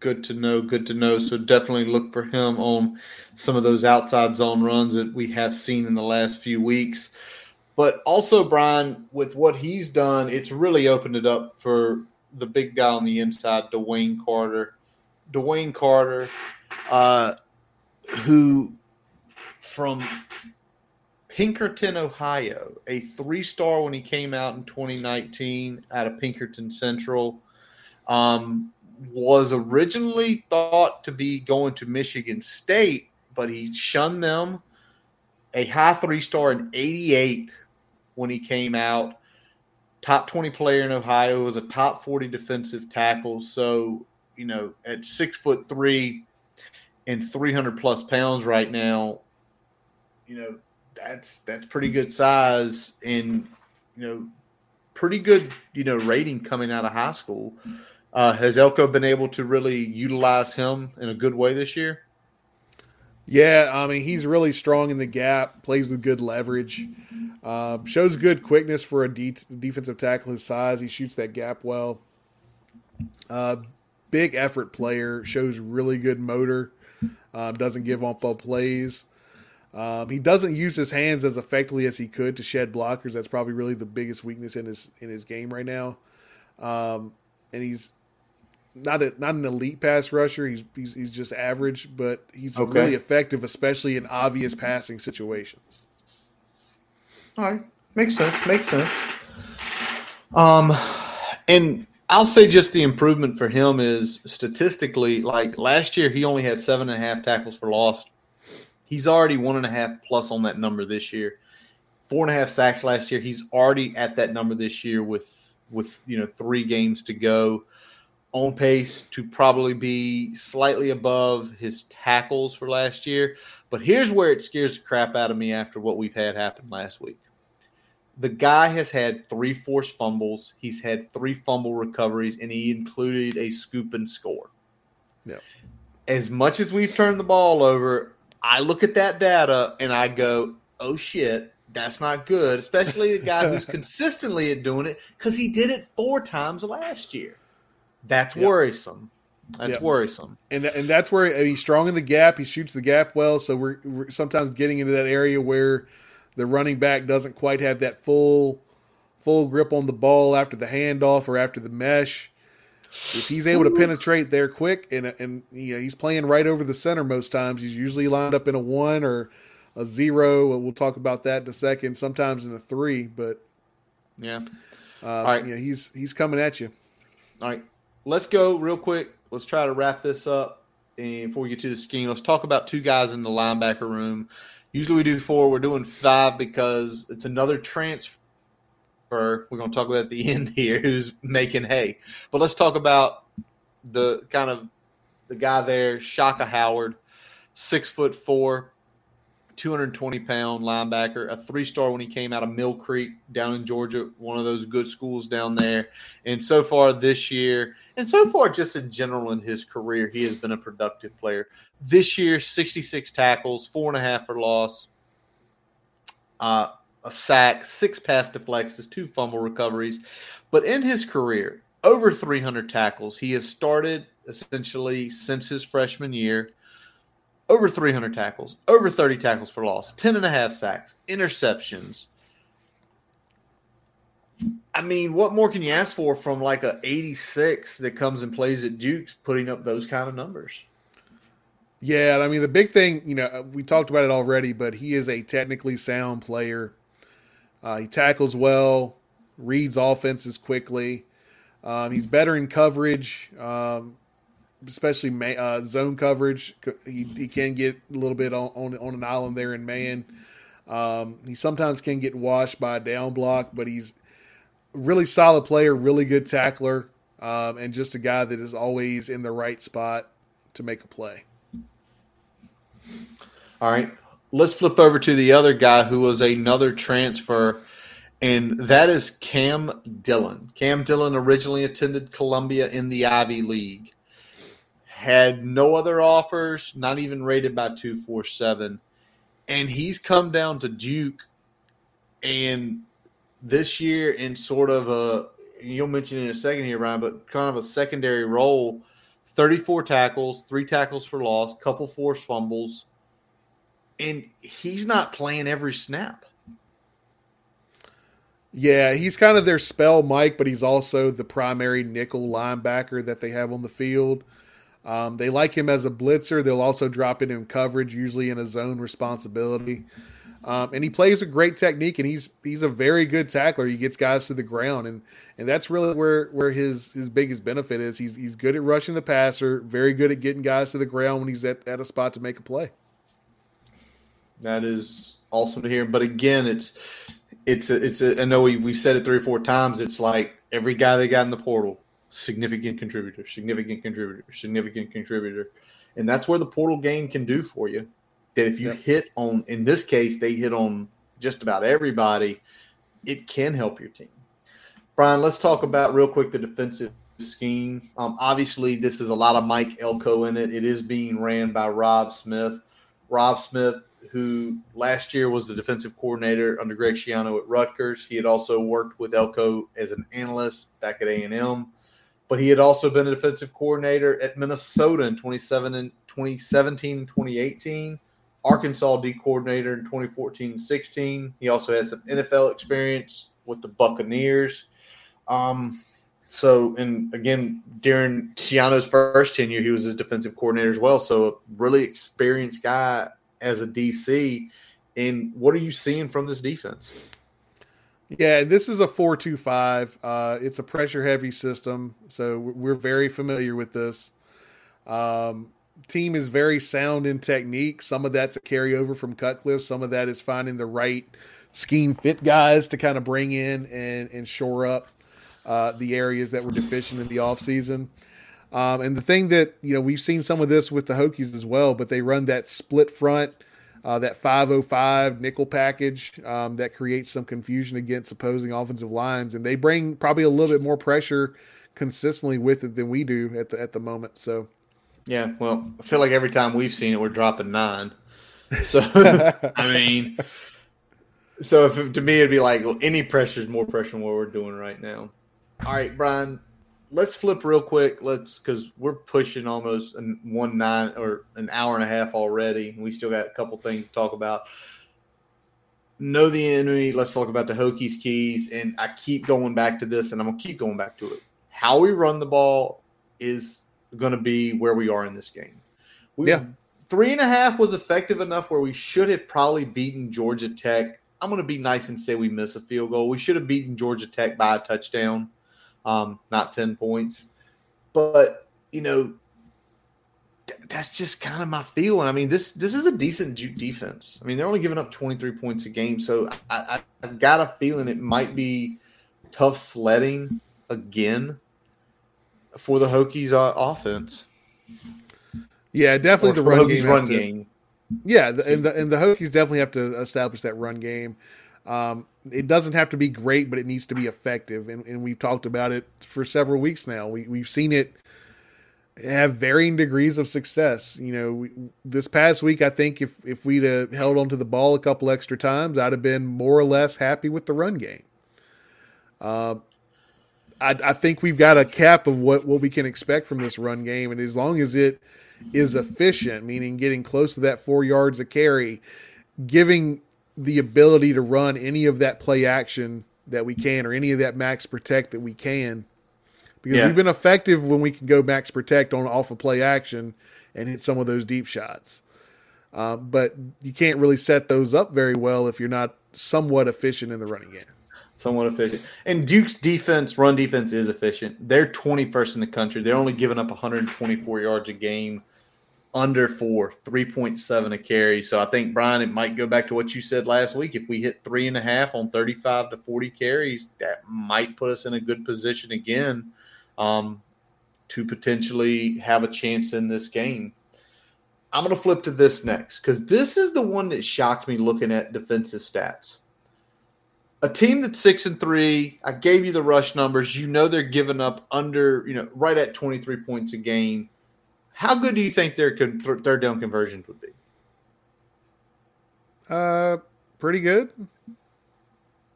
Good to know. Good to know. So definitely look for him on some of those outside zone runs that we have seen in the last few weeks. But also, Brian, with what he's done, it's really opened it up for the big guy on the inside, DeWayne Carter. DeWayne Carter, uh, who from Pickerington, Ohio, a three star when he came out in 2019 out of Pickerington Central. Um, was originally thought to be going to Michigan State, but he shunned them. A high three star in 88 when he came out. Top 20 player in Ohio was a top 40 defensive tackle. So, you know, at six foot three and 300 plus pounds right now, you know, that's that's pretty good size and you know, pretty good, you know, rating coming out of high school. Uh, has Elko been able to really utilize him in a good way this year? Yeah, I mean he's really strong in the gap, plays with good leverage, uh, shows good quickness for a de- defensive tackle his size. He shoots that gap well. Uh, big effort player, shows really good motor, uh, doesn't give up on plays. Um, he doesn't use his hands as effectively as he could to shed blockers. That's probably really the biggest weakness in his in his game right now. Um, and he's not a not an elite pass rusher. He's he's, he's just average, but he's okay. really effective, especially in obvious passing situations. All right, makes sense. Makes sense. Um, and I'll say just the improvement for him is statistically, like last year, he only had seven and a half tackles for loss He's already one and a half plus on that number this year. Four and a half sacks last year. He's already at that number this year with with you know three games to go. On pace to probably be slightly above his tackles for last year. But here's where it scares the crap out of me after what we've had happen last week. The guy has had three forced fumbles. He's had three fumble recoveries, and he included a scoop and score. Yeah. As much as we've turned the ball over, I look at that data and I go, oh shit, that's not good, especially the guy who's consistently at doing it because he did it four times last year. That's worrisome. That's worrisome. And and that's where he's strong in the gap. He shoots the gap well. So we're, we're sometimes getting into that area where the running back doesn't quite have that full full grip on the ball after the handoff or after the mesh. If he's able to penetrate there quick and and you know, he's playing right over the center most times, he's usually lined up in a one or a zero. We'll talk about that in a second. Sometimes in a three, but yeah, uh, all right. Yeah, he's he's coming at you. All right, let's go real quick. Let's try to wrap this up. And before we get to the scheme, let's talk about two guys in the linebacker room. Usually we do four. We're doing five because it's another transfer we're going to talk about at the end here who's making hay. But let's talk about the kind of the guy there, Shaka Heyward, six foot four, 220 pound linebacker, a three star when he came out of Mill Creek down in Georgia, one of those good schools down there. And so far this year, and so far just in general in his career, he has been a productive player. This year, 66 tackles, four and a half for loss, uh, a sack, six pass deflections, two fumble recoveries. But in his career, over 300 tackles. He has started essentially since his freshman year over 300 tackles, over 30 tackles for loss, 10 and a half sacks, interceptions. I mean, what more can you ask for from like a 86 that comes and plays at Duke's putting up those kind of numbers? Yeah, I mean the big thing, you know, we talked about it already, but he is a technically sound player. Uh, he tackles well, reads offenses quickly. Um, he's better in coverage. Um, especially uh, zone coverage. He, he can get a little bit on, on, on an island there in man. Um, he sometimes can get washed by a down block, but he's really solid player, really good tackler, um, and just a guy that is always in the right spot to make a play. All right. Let's flip over to the other guy who was another transfer, and that is Cam Dillon. Cam Dillon originally attended Columbia in the Ivy League had no other offers, not even rated by 247. And he's come down to Duke and this year in sort of a you'll mention in a second here, Ryan, but kind of a secondary role. 34 tackles, three tackles for loss, couple forced fumbles, and he's not playing every snap. Yeah, he's kind of their spell Mike, but he's also the primary nickel linebacker that they have on the field. Um, they like him as a blitzer. They'll also drop in in coverage, usually in a zone responsibility. Um, and he plays a great technique, and he's he's a very good tackler. He gets guys to the ground, and and that's really where where his his biggest benefit is. He's he's good at rushing the passer, very good at getting guys to the ground when he's at, at a spot to make a play. That is awesome to hear. But again, it's it's a, it's a, I know we we've said it three or four times. It's like every guy they got in the portal significant contributor, significant contributor, significant contributor. And that's where the portal game can do for you. That if you yep. hit on, in this case, they hit on just about everybody, it can help your team. Brian, let's talk about real quick the defensive scheme. Um, obviously, this is a lot of Mike Elko in it. It is being ran by Rob Smith. Rob Smith, who last year was the defensive coordinator under Greg Schiano at Rutgers. He had also worked with Elko as an analyst back at A&M but he had also been a defensive coordinator at Minnesota in 27 and 2017 and 2018, Arkansas D coordinator in 2014 16. He also had some NFL experience with the Buccaneers. Um, so, and again, during Schiano's first tenure, he was his defensive coordinator as well. So, a really experienced guy as a DC. And what are you seeing from this defense? Yeah, this is a four-two-five. Uh, it's a pressure-heavy system, so we're very familiar with this. Um, team is very sound in technique. Some of that's a carryover from Cutcliffe. Some of that is finding the right scheme fit guys to kind of bring in and, and shore up uh, the areas that were deficient in the offseason. Um, and the thing that, you know, we've seen some of this with the Hokies as well, but they run that split front – uh, that 505 nickel package um, that creates some confusion against opposing offensive lines, and they bring probably a little bit more pressure consistently with it than we do at the at the moment. So, yeah, mm-hmm. well, I feel like every time we've seen it, we're dropping nine. So, I mean, so if to me it'd be like any pressure is more pressure than what we're doing right now. All right, Brian, let's flip real quick. Let's because we're pushing almost an one nine or an hour and a half already. We still got a couple things to talk about. Know the enemy. Let's talk about the Hokies keys. And I keep going back to this, and I'm gonna keep going back to it. How we run the ball is going to be where we are in this game. We, yeah, three and a half was effective enough where we should have probably beaten Georgia Tech. I'm going to be nice and say we miss a field goal. We should have beaten Georgia Tech by a touchdown um, not 10 points. But, you know, th- that's just kind of my feeling. I mean, this this is a decent defense. I mean, they're only giving up 23 points a game. So I, I, I've got a feeling it might be tough sledding again for the Hokies uh, offense. Yeah, definitely the run, game, run to, game. Yeah, the, and the and the Hokies definitely have to establish that run game. Um, it doesn't have to be great, but it needs to be effective, and, and we've talked about it for several weeks now. We we've seen it have varying degrees of success. You know, we, this past week, I think if if we'd have held onto the ball a couple extra times, I'd have been more or less happy with the run game. Uh, I, I think we've got a cap of what what we can expect from this run game, and as long as it is efficient, meaning getting close to that four yards of carry, giving the ability to run any of that play action that we can, or any of that max protect that we can because yeah. we've been effective when we can go max protect on off of play action and hit some of those deep shots. Uh, but you can't really set those up very well if you're not somewhat efficient in the running game. Somewhat efficient. And Duke's defense, run defense, is efficient. They're 21st in the country. They're only giving up 124 yards a game, under four, 3.7 a carry. So I think, Brian, it might go back to what you said last week. If we hit three and a half on 35 to 40 carries, that might put us in a good position again um, to potentially have a chance in this game. I'm going to flip to this next because this is the one that shocked me looking at defensive stats. A team that's six and three, I gave you the rush numbers. You know they're giving up under, you know, right at 23 points a game. How good do you think their third down conversions would be? Uh, pretty good.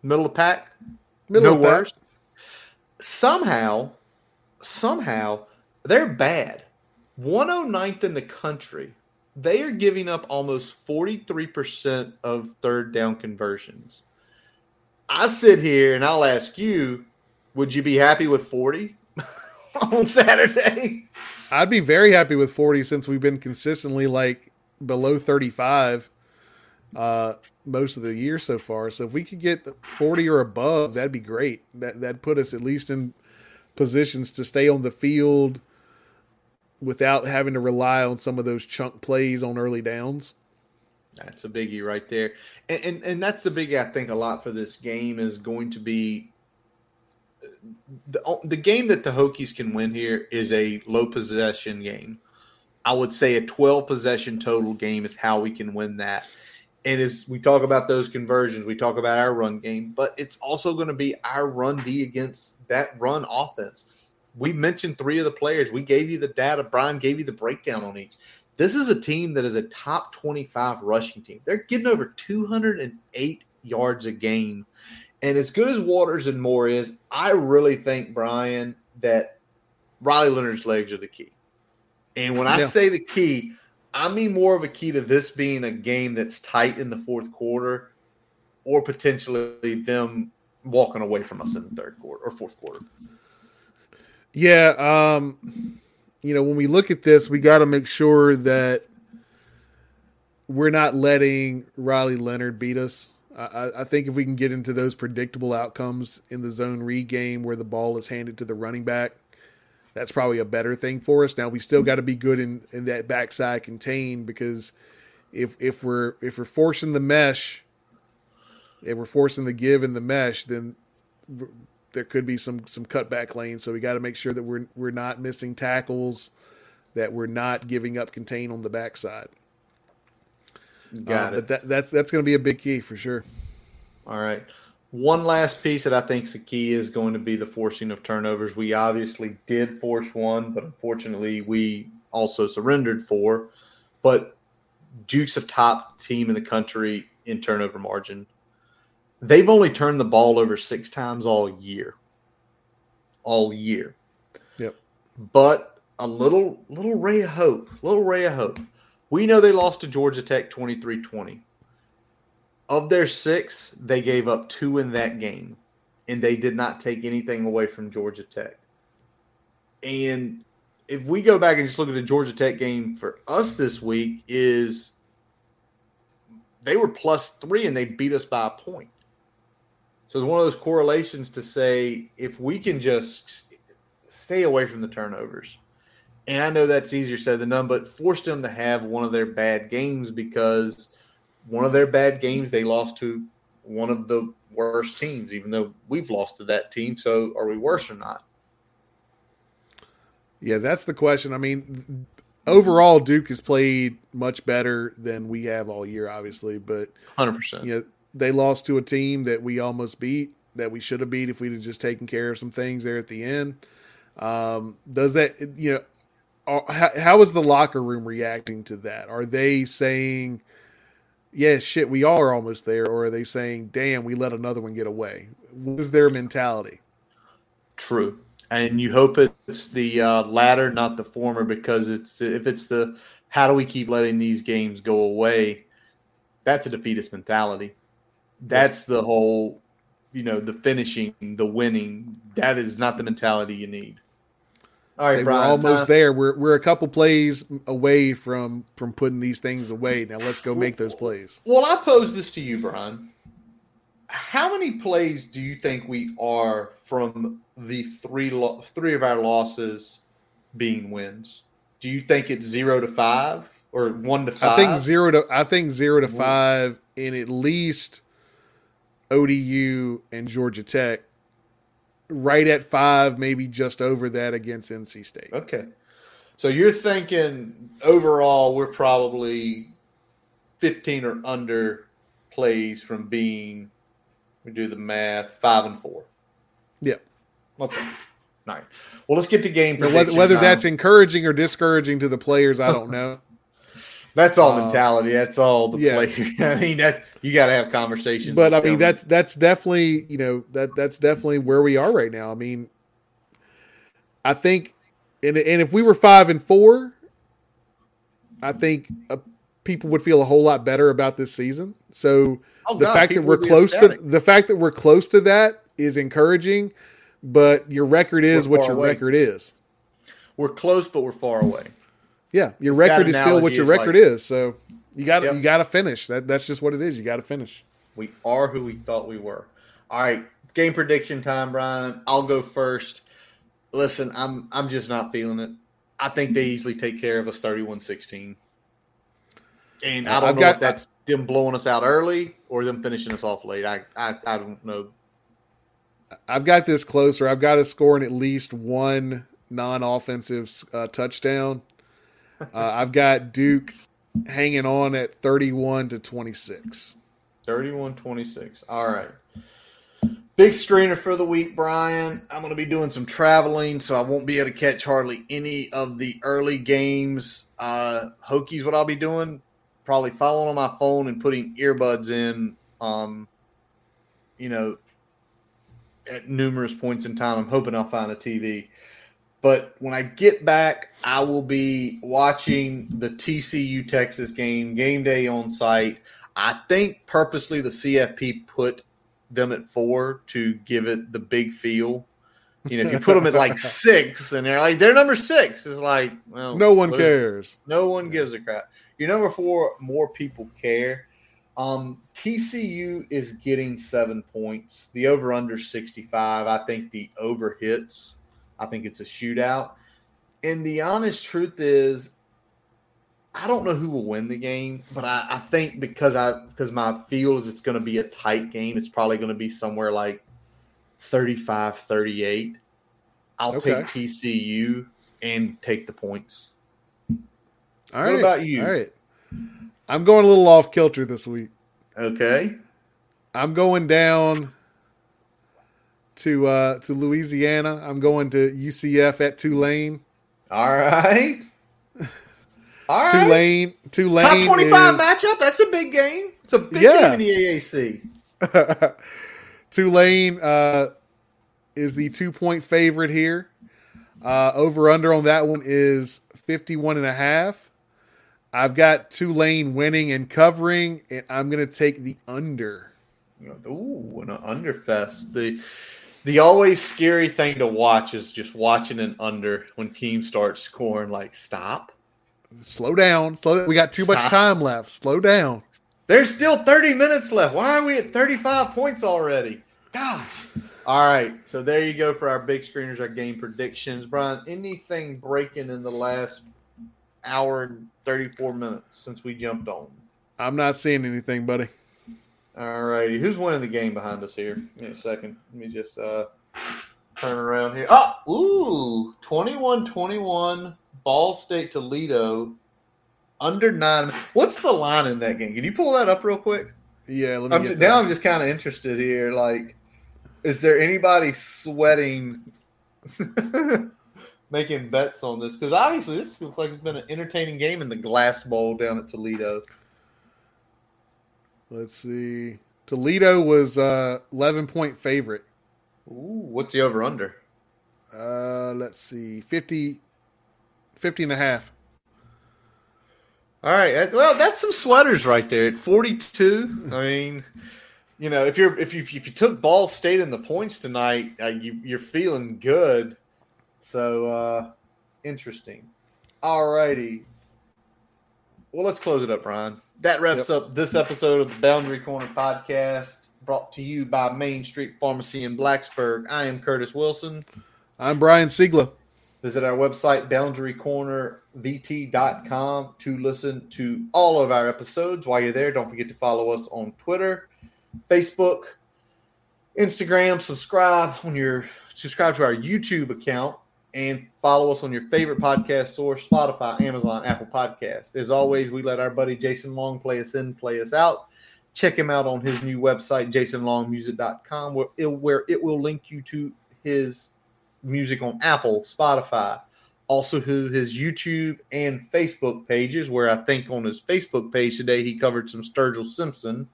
Middle of pack. Middle no worse. Somehow, somehow they're bad. 109th in the country. They are giving up almost 43% of third down conversions. I sit here and I'll ask you, would you be happy with 40 on Saturday? I'd be very happy with 40 since we've been consistently like below 35 uh, most of the year so far. So if we could get 40 or above, that'd be great. That that'd put us at least in positions to stay on the field without having to rely on some of those chunk plays on early downs. That's a biggie right there. And, and, and that's the biggie I think a lot for this game is going to be the, the game that the Hokies can win here is a low possession game. I would say a 12 possession total game is how we can win that. And as we talk about those conversions, we talk about our run game, but it's also going to be our run D against that run offense. We mentioned three of the players. We gave you the data. Brian gave you the breakdown on each. This is a team that is a top 25 rushing team. They're getting over 208 yards a game. And as good as Waters and Moore is, I really think, Brian, that Riley Leonard's legs are the key. And when I yeah. say the key, I mean more of a key to this being a game that's tight in the fourth quarter or potentially them walking away from us in the third quarter or fourth quarter. Yeah, um, you know, when we look at this, we got to make sure that we're not letting Riley Leonard beat us. I, I, think if we can get into those predictable outcomes in the zone read game where the ball is handed to the running back, that's probably a better thing for us. Now we still got to be good in, in that backside contain because if if we're if we're forcing the mesh and we're forcing the give in the mesh, then there could be some some cutback lanes. So we got to make sure that we're we're not missing tackles, that we're not giving up contain on the backside. Got uh, it. But that, that's that's going to be a big key for sure. All right. One last piece that I think is the key is going to be the forcing of turnovers. We obviously did force one, but unfortunately we also surrendered four. But Duke's a top team in the country in turnover margin. They've only turned the ball over six times all year. All year. Yep. But a little little ray of hope. Little ray of hope. We know they lost to Georgia Tech 23-20. Of their six, they gave up two in that game. And they did not take anything away from Georgia Tech. And if we go back and just look at the Georgia Tech game for us this week, is they were plus three and they beat us by a point. So it's one of those correlations to say if we can just stay away from the turnovers. And I know that's easier said than done, but force them to have one of their bad games because one of their bad games they lost to one of the worst teams, even though we've lost to that team. So are we worse or not? Yeah, that's the question. I mean, overall, Duke has played much better than we have all year, obviously. But Hundred percent. you know, they lost to a team that we almost beat, that we should have beat if we'd have just taken care of some things there at the end. Um, does that, you know, are- how, how is the locker room reacting to that? Are they saying, yeah, shit, we are almost there? Or are they saying, damn, we let another one get away? What is their mentality? True. And you hope it's the uh, latter, not the former, because it's if it's the how do we keep letting these games go away? That's a defeatist mentality. That's the whole, you know, the finishing, the winning. That is not the mentality you need. All right, Say, Brian. we're almost time- there. We're we're a couple plays away from from putting these things away. Now let's go make those plays. Well, I pose this to you, Brian. How many plays do you think we are from the three lo- three of our losses being wins? Do you think it's zero to five or one to five? I think zero to I think zero to five in at least ODU and Georgia Tech. Right at five, maybe just over that against NC State. Okay, so you're thinking overall we're probably fifteen or under plays from being. We do the math. Five and four. Yeah. Okay. Right. Well, let's get to game. Whether, whether that's encouraging or discouraging to the players, I don't know. That's all Uh, mentality. That's all the yeah. player. I mean, that's you got to have conversations. but I mean, that's that's definitely you know that that's definitely where we are right now. I mean, I think, and and if we were five and four, I think uh, people would feel a whole lot better about this season. So Oh, the God, fact that we're close to the fact that we're close to that is encouraging. But your record is We're what your away. record is. we're close, but we're far away. Yeah, your record is still what your record like- is. So you got to Yep. you got to finish. That that's just what it is. You got to finish. We are who we thought we were. All right, game prediction time, Brian. I'll go first. Listen, I'm I'm just not feeling it. I think they easily take care of us 31-16. And I don't I've know got- if that's them blowing us out early or them finishing us off late. I I, I don't know. I've got this closer. I've got us scoring at least one non-offensive uh, touchdown. Uh, I've got Duke hanging on at 31 to 26. 31-26. All right. Big screener for the week, Brian. I'm going to be doing some traveling, so I won't be able to catch hardly any of the early games. Uh, Hokies, what I'll be doing, probably following on my phone and putting earbuds in, um, you know, at numerous points in time. I'm hoping I'll find a TV. But when I get back, I will be watching the TCU Texas game, game day on site. I think purposely the CFP put them at four to give it the big feel. You know, if you put them at like six and they're like they're number six, it's like well, No one cares. No one gives a crap. Your number four, more people care. Um, TCU is getting seven points. The over under 65. I think the over hits. I think it's a shootout. And the honest truth is, I don't know who will win the game, but I, I think because I because my feel is it's going to be a tight game, it's probably going to be somewhere like 35 38. I'll Okay. take TCU and take the points. All What right. about you? All right. I'm going a little off kilter this week. Okay. I'm going down to uh, to Louisiana. I'm going to UCF at Tulane. All right. All right. Tulane. Tulane. Top 25 is- matchup. That's a big game. It's a big Yeah. game in the AAC. Tulane uh, is the two point favorite here. Uh, over under on that one is 51 and a half. I've got Tulane winning and covering, and I'm going to take the under. Ooh, an underfest. The the always scary thing to watch is just watching an under when teams start scoring. Like, stop. Slow down. Slow down. We got too much time left. Slow down. There's still 30 minutes left. Why are we at 35 points already? Gosh. All right. So there you go for our big screeners, our game predictions. Brian, anything breaking in the last hour and 34 minutes since we jumped on? I'm not seeing anything, buddy. All righty. Who's winning the game behind us here? Me a second. Let me just uh, turn around here. Oh, ooh. 21 21 Ball State Toledo under nine. What's the line in that game? Can you pull that up real quick? Yeah, let me I'm, get now. I'm just kind of interested here. Like, is there anybody sweating, making bets on this? Because obviously, this looks like it's been an entertaining game in the Glass Bowl down at Toledo. Let's see. Toledo was uh 11 point favorite. Ooh, what's the over under? Uh let's see. 50 50 and a half. All right. Well, that's some sweaters right there at 42. I mean, you know, if you're if you if you took Ball State in the points tonight, uh, you you're feeling good. So uh interesting. All righty. Well, let's close it up, Brian. That wraps up this episode of the Boundary Corner podcast, brought to you by Main Street Pharmacy in Blacksburg. I am Curtis Wilson. I'm Brian Siegler. Visit our website, boundarycornervt.com, to listen to all of our episodes. While you're there, don't forget to follow us on Twitter, Facebook, Instagram. Subscribe on your subscribe to our YouTube account and follow us on your favorite podcast source, Spotify, Amazon, Apple Podcast. As always, we let our buddy Jason Long play us in, play us out. Check him out on his new website, jasonlongmusic.com, where it, where it will link you to his music on Apple, Spotify, also to his YouTube and Facebook pages, where I think on his Facebook page today he covered some Sturgill Simpson.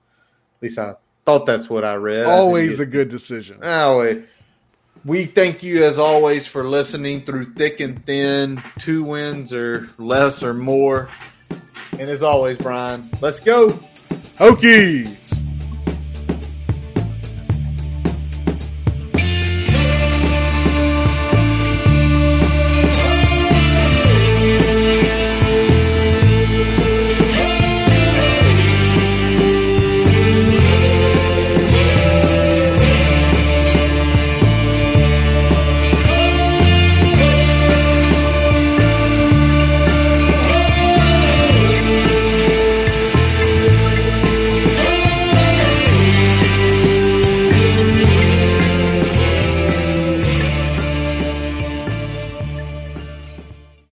At least I thought that's what I read. I Always a good decision. Anyway, we thank you as always for listening through thick and thin, two wins or less or more. And as always, Brian, let's go. Hokies!